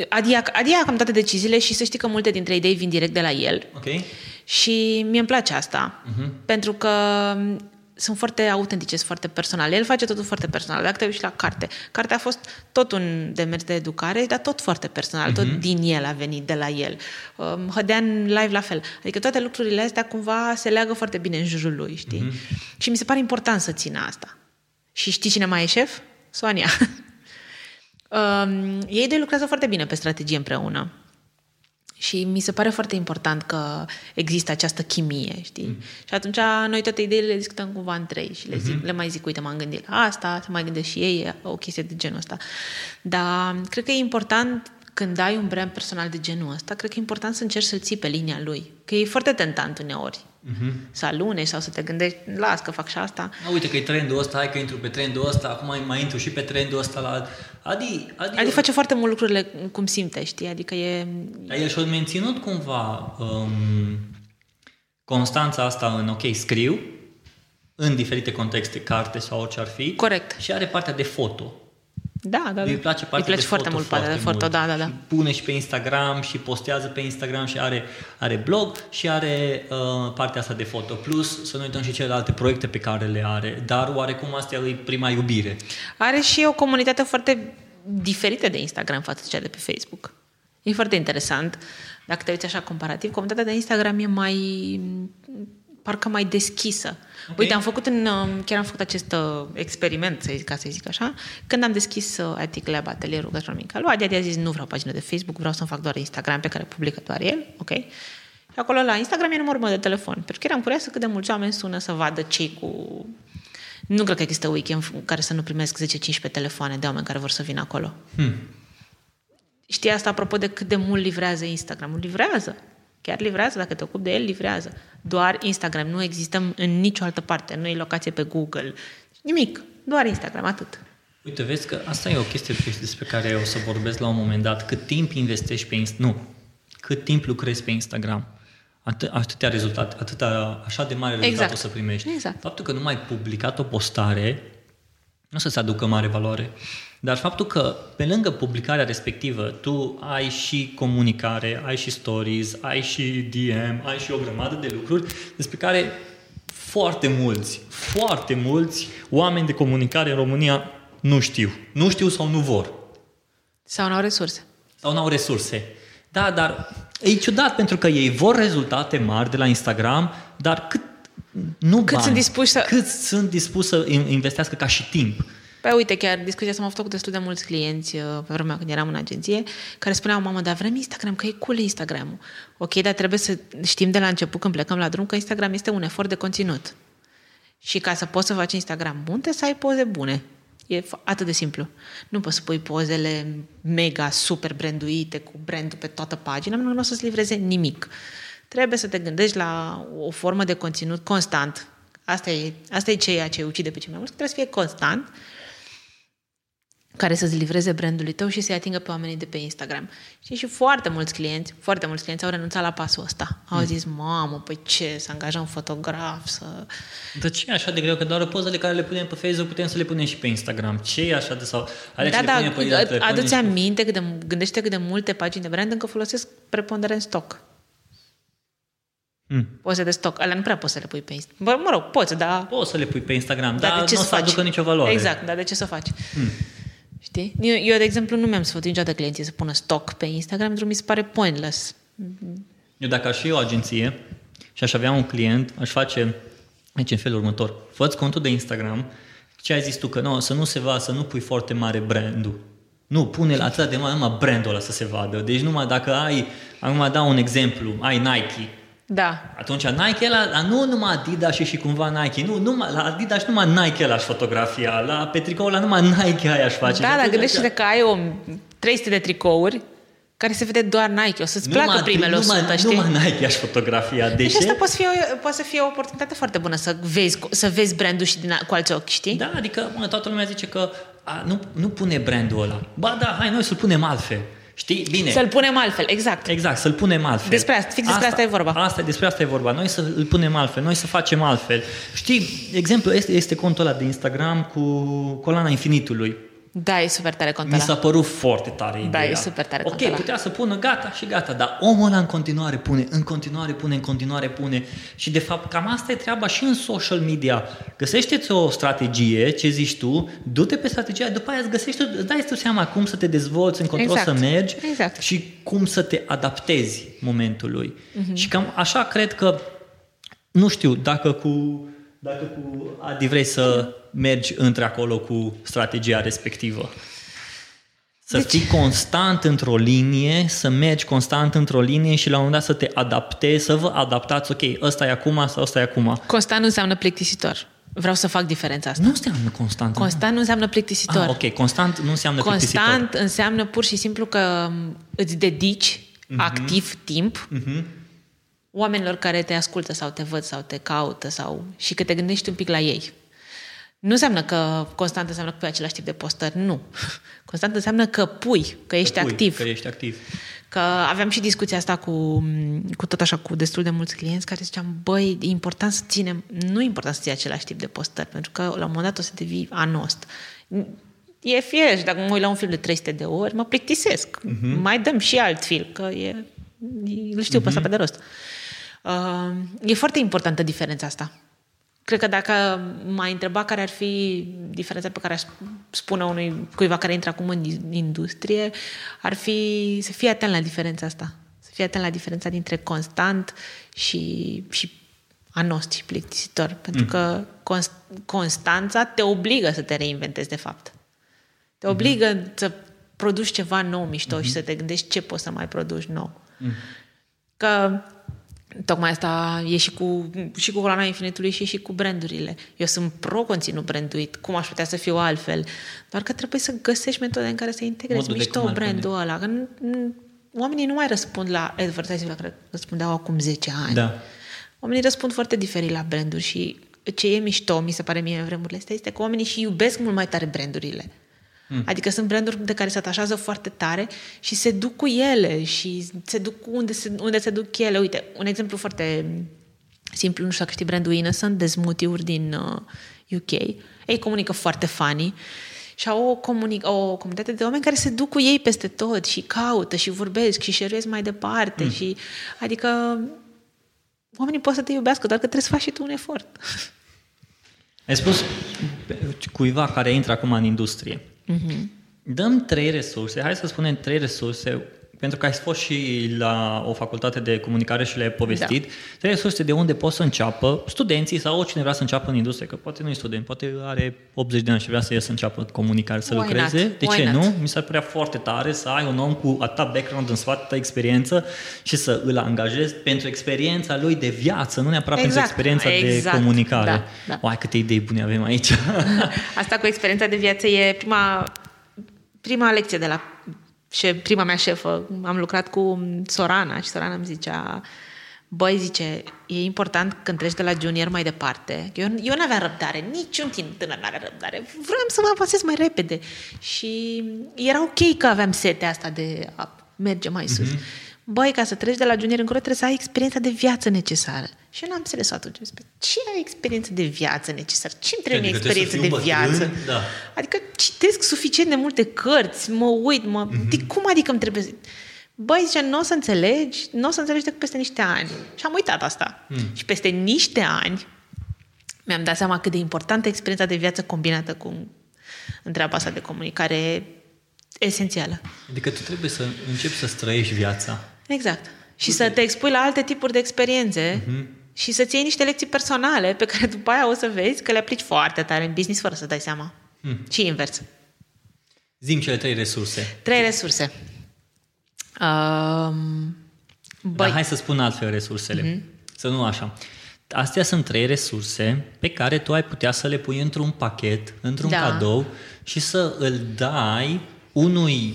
Adi ia, Adi ia cam toate deciziile și să știi că multe dintre idei vin direct de la el. Ok? Și mie îmi place asta, uh-huh. pentru că m, sunt foarte autentice, sunt foarte personale. El face totul foarte personal. Dacă te uiți la carte, cartea a fost tot un demers de educare, dar tot foarte personal, uh-huh. tot din el a venit, de la el. Um, Hădean live la fel. Adică toate lucrurile astea cumva se leagă foarte bine în jurul lui, știi? Uh-huh. Și mi se pare important să țină asta. Și știi cine mai e șef? Soania. um, ei doi lucrează foarte bine pe strategie împreună. Și mi se pare foarte important că există această chimie, știi? Mm. Și atunci noi toate ideile le discutăm cumva între ei și le, zic, mm-hmm. le mai zic, uite, m-am gândit la asta, să mai gândesc și ei, o chestie de genul ăsta. Dar cred că e important când ai un brand personal de genul ăsta, cred că e important să încerci să-l ții pe linia lui. Că e foarte tentant uneori. Mm-hmm. Să alunești sau să te gândești, las că fac și asta. A, uite că e trendul ăsta, hai că intru pe trendul ăsta, acum mai, mai intru și pe trendul ăsta la... Adi, Adi, Adică face foarte mult lucrurile cum simte, știi? Adică e... Dar el și-a menținut cumva um, constanța asta în, ok, scriu, în diferite contexte, carte sau orice ar fi. Corect. Și are partea de foto. Da, da, da. Îi place partea Îi place de foarte foto mult partea de foto, mult. da, da, da. Și pune și pe Instagram și postează pe Instagram și are, are blog și are uh, partea asta de foto. Plus, să nu uităm și celelalte proiecte pe care le are. Dar oarecum asta e prima iubire. Are și o comunitate foarte diferită de Instagram față de cea de pe Facebook. E foarte interesant. Dacă te uiți așa comparativ, comunitatea de Instagram e mai parcă mai deschisă. Ok. Uite, am făcut în, um, chiar am făcut acest uh, experiment, să zic, ca să zic așa, când am deschis uh, Attic Lab, atelierul gastronomic al lui Adi, Adi a zis, nu vreau pagină de Facebook, vreau să-mi fac doar Instagram pe care publică doar el, ok? Și acolo la Instagram e numărul meu de telefon, pentru că eram curioasă cât de mulți oameni sună să vadă cei cu... Nu cred că există weekend în care să nu primesc 10-15 telefoane de oameni care vor să vină acolo. Hmm. Știi asta apropo de cât de mult livrează Instagramul? Livrează. Chiar livrează, dacă te ocupi de el, livrează. Doar Instagram. Nu există în nicio altă parte. Nu e locație pe Google. Nimic. Doar Instagram, atât. Uite, vezi că asta e o chestie despre care o să vorbesc la un moment dat. Cât timp investești pe Instagram? Nu. Cât timp lucrezi pe Instagram? Atât, atâtea rezultate, atâta, așa de mare rezultat Exact. o să primești. Exact. Faptul că nu mai ai publicat o postare nu o să-ți aducă mare valoare. Dar faptul că pe lângă publicarea respectivă tu ai și comunicare, ai și stories, ai și DM, ai și o grămadă de lucruri despre care foarte mulți, foarte mulți oameni de comunicare în România nu știu. Nu știu sau nu vor. Sau nu au resurse. Sau nu au resurse. Da, dar e ciudat pentru că ei vor rezultate mari de la Instagram, dar cât nu Cât bani, sunt dispuși să- cât sunt dispuși să in- investească ca și timp. Păi uite, chiar discuția asta m-a făcut cu destul de mulți clienți uh, pe vremea când eram în agenție, care spuneau, mamă, dar vrem Instagram, că e cool Instagram-ul. Ok, dar trebuie să știm de la început când plecăm la drum că Instagram este un efort de conținut. Și ca să poți să faci Instagram bun, trebuie să ai poze bune. E f- atât de simplu. Nu poți să pui pozele mega super branduite cu brandul pe toată pagina, nu, nu o să-ți livreze nimic. Trebuie să te gândești la o formă de conținut constant. Asta e, asta e ceea ce ucide pe cei mai mulți, că trebuie să fie constant care să-ți livreze brandului tău și să-i atingă pe oamenii de pe Instagram. Și și foarte mulți clienți, foarte mulți clienți au renunțat la pasul ăsta. Au zis, mamă, păi ce, să angajăm fotograf, să... Dar ce e așa de greu? Că doar pozele care le punem pe Facebook putem să le punem și pe Instagram. Ce e așa de sau... Alex, da, le da, punem pe telefon adu-ți și- aminte, cât de, gândește cât de multe pagini de brand încă folosesc preponderent stock. Hmm. Poze de stock. Alea nu prea poți să le pui pe Instagram. Bă, mă rog, poți, dar... Poți să le pui pe Instagram, Dar dar de ce nu o să să faci? aducă nicio valoare. Exact, dar de ce să faci? Hmm. Știi? Eu, eu, de exemplu, nu mi-am sfătuit niciodată clienții să pună stock pe Instagram, pentru că mi se pare pointless. Eu dacă aș fi o agenție și aș avea un client, aș face aici în felul următor. Fă-ți contul de Instagram, ce ai zis tu, că nu, să nu se vadă, să nu pui foarte mare brandul. Nu, pune la atât de mare, numai brandul ăla să se vadă. Deci numai dacă ai, acum dau un exemplu, ai Nike, Da. atunci Nike ăla, dar nu numai Adidas și, și cumva Nike, nu, numai, la Adidas numai Nike ăla aș fotografia, la pe tricoul ăla numai Nike aia aș face. Da, Și dar atunci- gândește-te că ai o 300 de tricouri care se vede doar Nike. O să-ți placă numai, primele 100, numai, știi? numai Nike aș fotografia. De Deci ce? asta poate, fi o, poate să fie o oportunitate foarte bună să vezi, să vezi brandul și din, a- cu alți ochi, știi? Da, adică mă, toată lumea zice că a, nu, nu pune brandul ăla. Ba da, hai noi să-l punem altfel. Știi? Bine. Să-l punem altfel, exact. Exact, să-l punem altfel. Despre asta, fix despre asta e vorba. Asta, despre asta e vorba. Noi să îl punem altfel, noi să facem altfel. Știi, exemplu este, este contul ăla de Instagram cu colana infinitului. Da, e super tare contul Mi ăla. s-a părut foarte tare ideea. e super tare Ok, contul ăla. putea să pună gata și gata, dar omul ăla în continuare pune, în continuare pune, în continuare pune. Și de fapt cam asta e treaba și în social media. Găsește-ți o strategie, ce zici tu, du-te pe strategia, după aia îți găsești, îți dai tu seama cum să te dezvolți, încotro Exact. să mergi Exact. și cum să te adaptezi momentului. Mhm. Și cam așa cred că, nu știu, dacă cu, dacă cu Adi vrei să mergi între acolo cu strategia respectivă. Să Deci- fii constant într-o linie, să mergi constant într-o linie și la un moment dat să te adaptezi, să vă adaptați, ok, ăsta e acum sau ăsta e acum. Constant nu înseamnă plictisitor. Vreau să fac diferența asta. Nu înseamnă constant. Constant nu înseamnă plictisitor. Ah, ok, constant nu înseamnă Constant plictisitor. înseamnă pur și simplu că îți dedici Mhm. activ timp oamenilor care te ascultă sau te văd sau te caută sau și că te gândești un pic la ei. Nu înseamnă că constant înseamnă că pui același tip de postări, nu. Constant înseamnă că pui, că ești Că pui, activ. Că ești activ. Că aveam și discuția asta cu, cu tot așa, cu destul de mulți clienți care ziceam, băi, e important să ținem, nu e important să ții același tip de postări, pentru că la un moment dat o să devii anost. E firesc, dacă mă uit la un film de 300 de ori, mă plictisesc. Uh-huh. Mai dăm și alt film, că e, îl știu uh-huh. pe asta pe de rost. Uh, e foarte importantă diferența asta. Cred că dacă m-ai întrebat care ar fi diferența pe care aș spune unui cuiva care intră acum în industrie, ar fi să fie atent la diferența asta. Să fie atent la diferența dintre constant și, și anost și plictisitor. Pentru că const, constanța te obligă să te reinventezi, de fapt. Te obligă mm-hmm. să produci ceva nou, mișto, mm-hmm. și să te gândești ce poți să mai produci nou. Mm-hmm. Că Tocmai asta e și cu, și cu coloana infinitului și și cu brandurile. Eu sunt pro conținut branduit, cum aș putea să fiu altfel, doar că trebuie să găsești metode în care să integrezi Modul de mișto cum ar brandul ăla. Că nu, nu, oamenii nu mai răspund la advertising la care răspundeau acum 10 ani. Da. Oamenii răspund foarte diferit la branduri și ce e mișto, mi se pare mie în vremurile astea, este că oamenii și iubesc mult mai tare brandurile. Mm. Adică sunt branduri de care se atașează foarte tare și se duc cu ele și se duc unde se, unde se duc ele. Uite, un exemplu foarte simplu, nu știu dacă știi brandul Innocent, de smoothie-uri din uh, UK. Ei comunică foarte funny și au o, comuni- o comunitate de oameni care se duc cu ei peste tot și caută și vorbesc și șeruiesc mai departe. Mm. Și, adică oamenii pot să te iubească, doar că trebuie să faci și tu un efort. Ai spus cuiva care intră acum în industrie. Uh-huh. Dăm trei resurse, hai să spunem trei resurse, pentru că ai fost și la o facultate de comunicare și le-ai povestit, da. trei resurse de unde pot să înceapă studenții sau oricine vrea să înceapă în industrie, că poate nu e student, poate are 80 de ani și vrea să iasă să înceapă comunicare, să Why lucreze. not? De Why ce not? nu? Mi s-ar părea foarte tare să ai un om cu atâta background în spate, atâta experiență și să îl angajezi pentru experiența lui de viață, nu neapărat Exact. pentru experiența Exact. de comunicare. Da, da. Oai, câte idei bune avem aici. Asta cu experiența de viață e prima, prima lecție de la șef, prima mea șefă. Am lucrat cu Sorana și Sorana îmi zicea Băi, zice, e important când treci de la junior mai departe. Eu, eu nu aveam răbdare, niciun timp tânăr nu avea răbdare. Vreau să mă avansez mai repede. Și era ok că aveam setea asta de a merge mai sus. Mm-hmm. Băi, ca să treci de la junior încolo trebuie să ai experiența de viață necesară. Și eu n-am înțeles atunci. Ce ai experiență de viață necesară? Ce îmi trebuie Adică experiență de trebuie să fiu viață? bătrân? Da. Adică citesc suficient de multe cărți, mă uit, mă... Mm-hmm. De cum adică îmi trebuie să... Băi, zice, nu o să înțelegi, nu o să înțelegi decât peste niște ani. Și am uitat asta. Mm. Și peste niște ani mi-am dat seama cât de importantă e experiența de viață combinată cu întreaba asta de comunicare esențială. Adică tu trebuie să începi să trăiești viața. Exact. Și să te expui la alte tipuri de experiențe uh-huh. Și să-ți iei niște lecții personale pe care după aia o să vezi că le aplici foarte tare în business fără să dai seama. Hmm. Și invers. Zim cele trei resurse. Trei resurse. Um, Băi. Dar hai să spun altfel resursele. Mm-hmm. Să nu așa. Astea sunt trei resurse pe care tu ai putea să le pui într-un pachet, într-un Da. cadou și să îl dai unui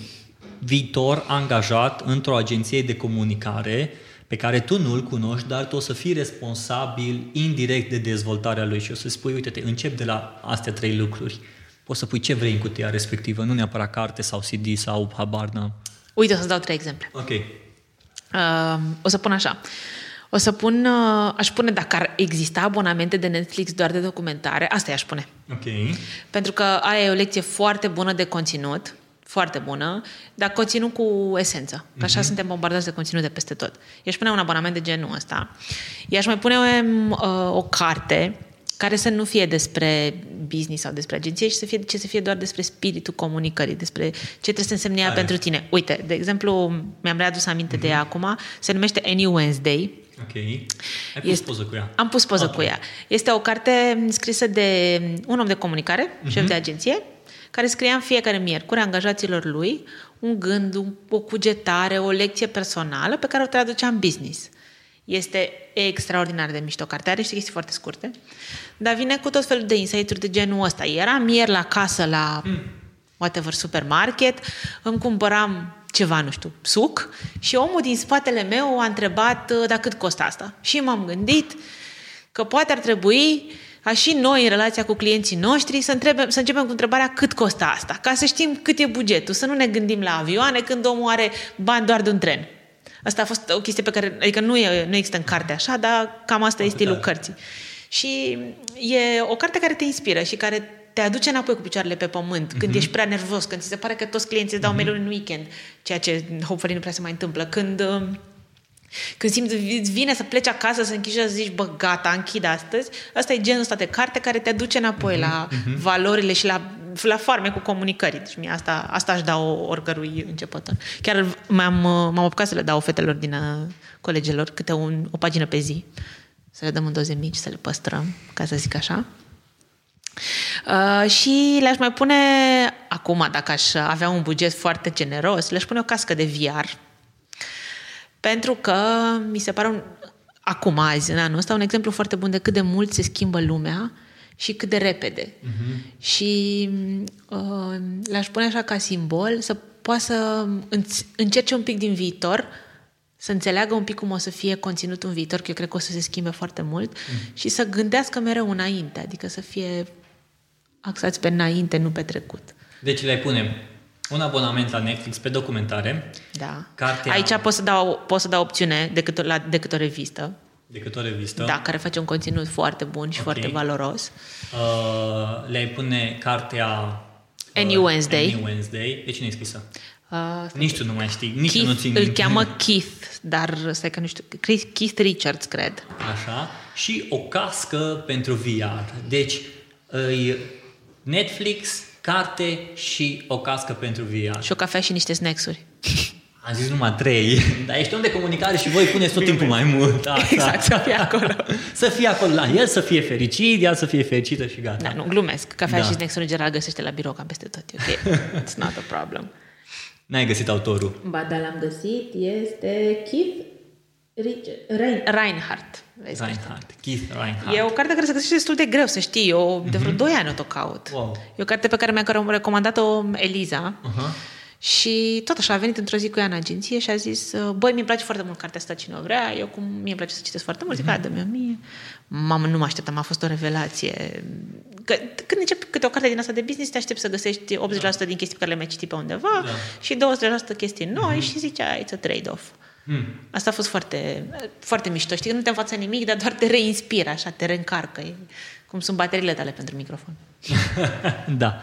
viitor angajat într-o agenție de comunicare pe care tu nu-l cunoști, dar tu o să fii responsabil indirect de dezvoltarea lui și o să spui, uite-te, încep de la astea trei lucruri. Poți să pui ce vrei în cutia respectivă, nu neapărat carte sau CD sau habar n-am. Uite, o să-ți dau trei exemple. Ok. Uh, o să pun așa. O să pun, uh, aș pune dacă ar exista abonamente de Netflix doar de documentare, asta i-aș pune. Ok. Pentru că aia e o lecție foarte bună de conținut, foarte bună, dar conținut cu esență. Că așa suntem bombardați de conținut de peste tot. I-aș pune un abonament de genul ăsta. I-aș mai pune um, uh, o carte care să nu fie despre business sau despre agenție, ci să fie, ce să fie doar despre spiritul comunicării, despre ce trebuie să însemne ea Tare. pentru tine. Uite, de exemplu, mi-am readus aminte de ea acum, se numește Any Wednesday, Ok. Ai pus Este- poză cu ea. am pus poză Ok. cu ea. Este o carte scrisă de un om de comunicare, Mhm. șef de agenție, care scria în fiecare miercuri angajaților lui un gând, un- o cugetare, o lecție personală pe care o traducea în business. Este extraordinar de mișto. Cartea are niște chestii foarte scurte, dar vine cu tot felul de insight-uri de genul ăsta. Eram ieri la casă la whatever supermarket, îmi cumpăram ceva, nu știu, suc și omul din spatele meu a întrebat uh, dar cât costă asta. Și m-am gândit că poate ar trebui ca și noi în relația cu clienții noștri să, întrebe, să începem cu întrebarea cât costă asta, ca să știm cât e bugetul, să nu ne gândim la avioane când omul are bani doar de un tren. Asta a fost o chestie pe care, adică nu, e, nu există în carte așa, dar cam asta e stilul cărții. Și e o carte care te inspiră și care te aduce înapoi cu picioarele pe pământ, când ești prea nervos, când ți se pare că toți clienții îți dau mail în weekend, ceea ce hopefully nu prea se mai întâmplă, când uh, când simți, îți vine să pleci acasă, să închizi și să zici, bă, gata, închid astăzi, asta e genul ăsta de carte care te aduce înapoi la valorile și la, la farme cu comunicării. Deci mie asta, asta aș da oricărui începător. Chiar m-am, m-am apucat să le dau fetelor din uh, colegilor câte un, o pagină pe zi, să le dăm în doze mici, să le păstrăm, ca să zic așa. Uh, și le-aș mai pune, acum, dacă aș avea un buget foarte generos, le-aș pune o cască de VR, pentru că mi se pare un, acum, azi, în anul ăsta, un exemplu foarte bun de cât de mult se schimbă lumea și cât de repede. Uh-huh. Și uh, le-aș pune așa ca simbol să poată să înț- încerce un pic din viitor, să înțeleagă un pic cum o să fie conținutul în viitor, că eu cred că o să se schimbe foarte mult, uh-huh. și să gândească mereu înainte, adică să fie axați pe înainte, nu pe trecut. Deci le punem un abonament la Netflix pe documentare, Da. Cartea- Aici pot să dau, pot să dau opțiune decât o, la, decât o revistă, decât o revistă. da, care face un conținut foarte bun și Ok. foarte valoros. Uh, le-ai pune cartea uh, Any Wednesday. Any Wednesday. De cine e scrisă? Uh, Nici tu nu mai știi, nici tu nu Keith, țin îl minte. cheamă Keith, dar stai că nu știu, Chris- Keith Richards, cred. Așa. Și o cască pentru VR. Deci, îi Netflix, carte și o cască pentru VR. Și o cafea și niște snacks-uri. Am zis numai trei, dar ești om de comunicare și voi puneți tot timpul mai mult. Asta. Exact, să fie acolo. să fie acolo la el, să fie fericit, ea să fie fericită și gata. Da, nu, glumesc. Cafea Da. și snacks-uri în general găsește la birou cam peste tot. E ok. It's not a problem. N-ai găsit autorul. Ba, da, l-am găsit. Este Keith Richard, Rein, Reinhardt. Vezi că Reinhardt, Keith Reinhardt. E o carte care se găsește destul de greu, să știi. Eu de vreo 2 ani o tot caut. Wow. E o carte pe care mi-a recomandat-o Eliza. Aha. Și tot așa a venit într-o zi cu ea în agenție și a zis băi, mi-e place foarte mult cartea asta, cine o vrea, eu cum mie îmi place să citesc foarte mult, zic, mm-hmm. dă-mi mie. Mamă, nu mă așteptam, a fost o revelație. Că, când începi câte o carte din asta de business, te aștepți să găsești 80% din chestii pe care le mai citit pe undeva Da. și 20% chestii noi și zicea, it's a trade-off. Hmm. Asta a fost foarte, foarte mișto. Știi că nu te învață nimic, dar doar te reinspiră, așa, te reîncarcă. E cum sunt bateriile tale pentru microfon. da.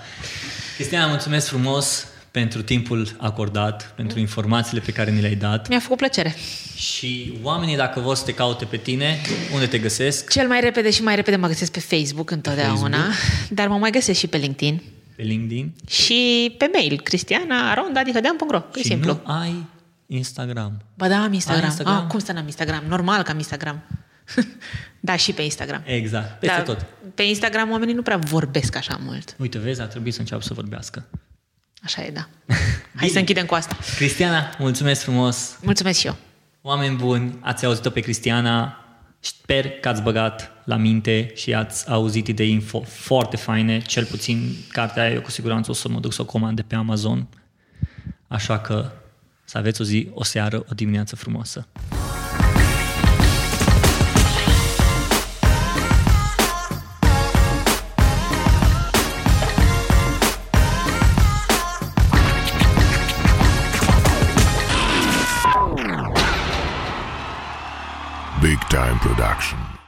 Cristiana, mulțumesc frumos pentru timpul acordat, pentru informațiile pe care ni le-ai dat Mi-a făcut plăcere. și oamenii dacă vor să te caute pe tine, unde te găsesc? Cel mai repede și mai repede mă găsesc pe Facebook întotdeauna, Facebook. dar mă mai găsesc și pe LinkedIn Pe LinkedIn? și pe mail, cristiana.ronda.ro, e și simplu. nu ai Instagram. Ba da, am Instagram. Ai Instagram? Ah, cum să n-am Instagram? Normal că am Instagram. da, și pe Instagram. Exact, peste Dar tot. Pe Instagram oamenii nu prea vorbesc așa mult. Uite, vezi, ar trebui să înceapă să vorbească. Așa e, da. Hai să închidem cu asta. Cristiana, mulțumesc frumos! Mulțumesc și eu. Oameni buni, ați auzit-o pe Cristiana, sper că ați băgat la minte și ați auzit idei info foarte faine, cel puțin cartea aia eu cu siguranță o să mă duc să o comand de pe Amazon, așa că să aveți o zi, o seară, o dimineață frumoasă. Big Time Production.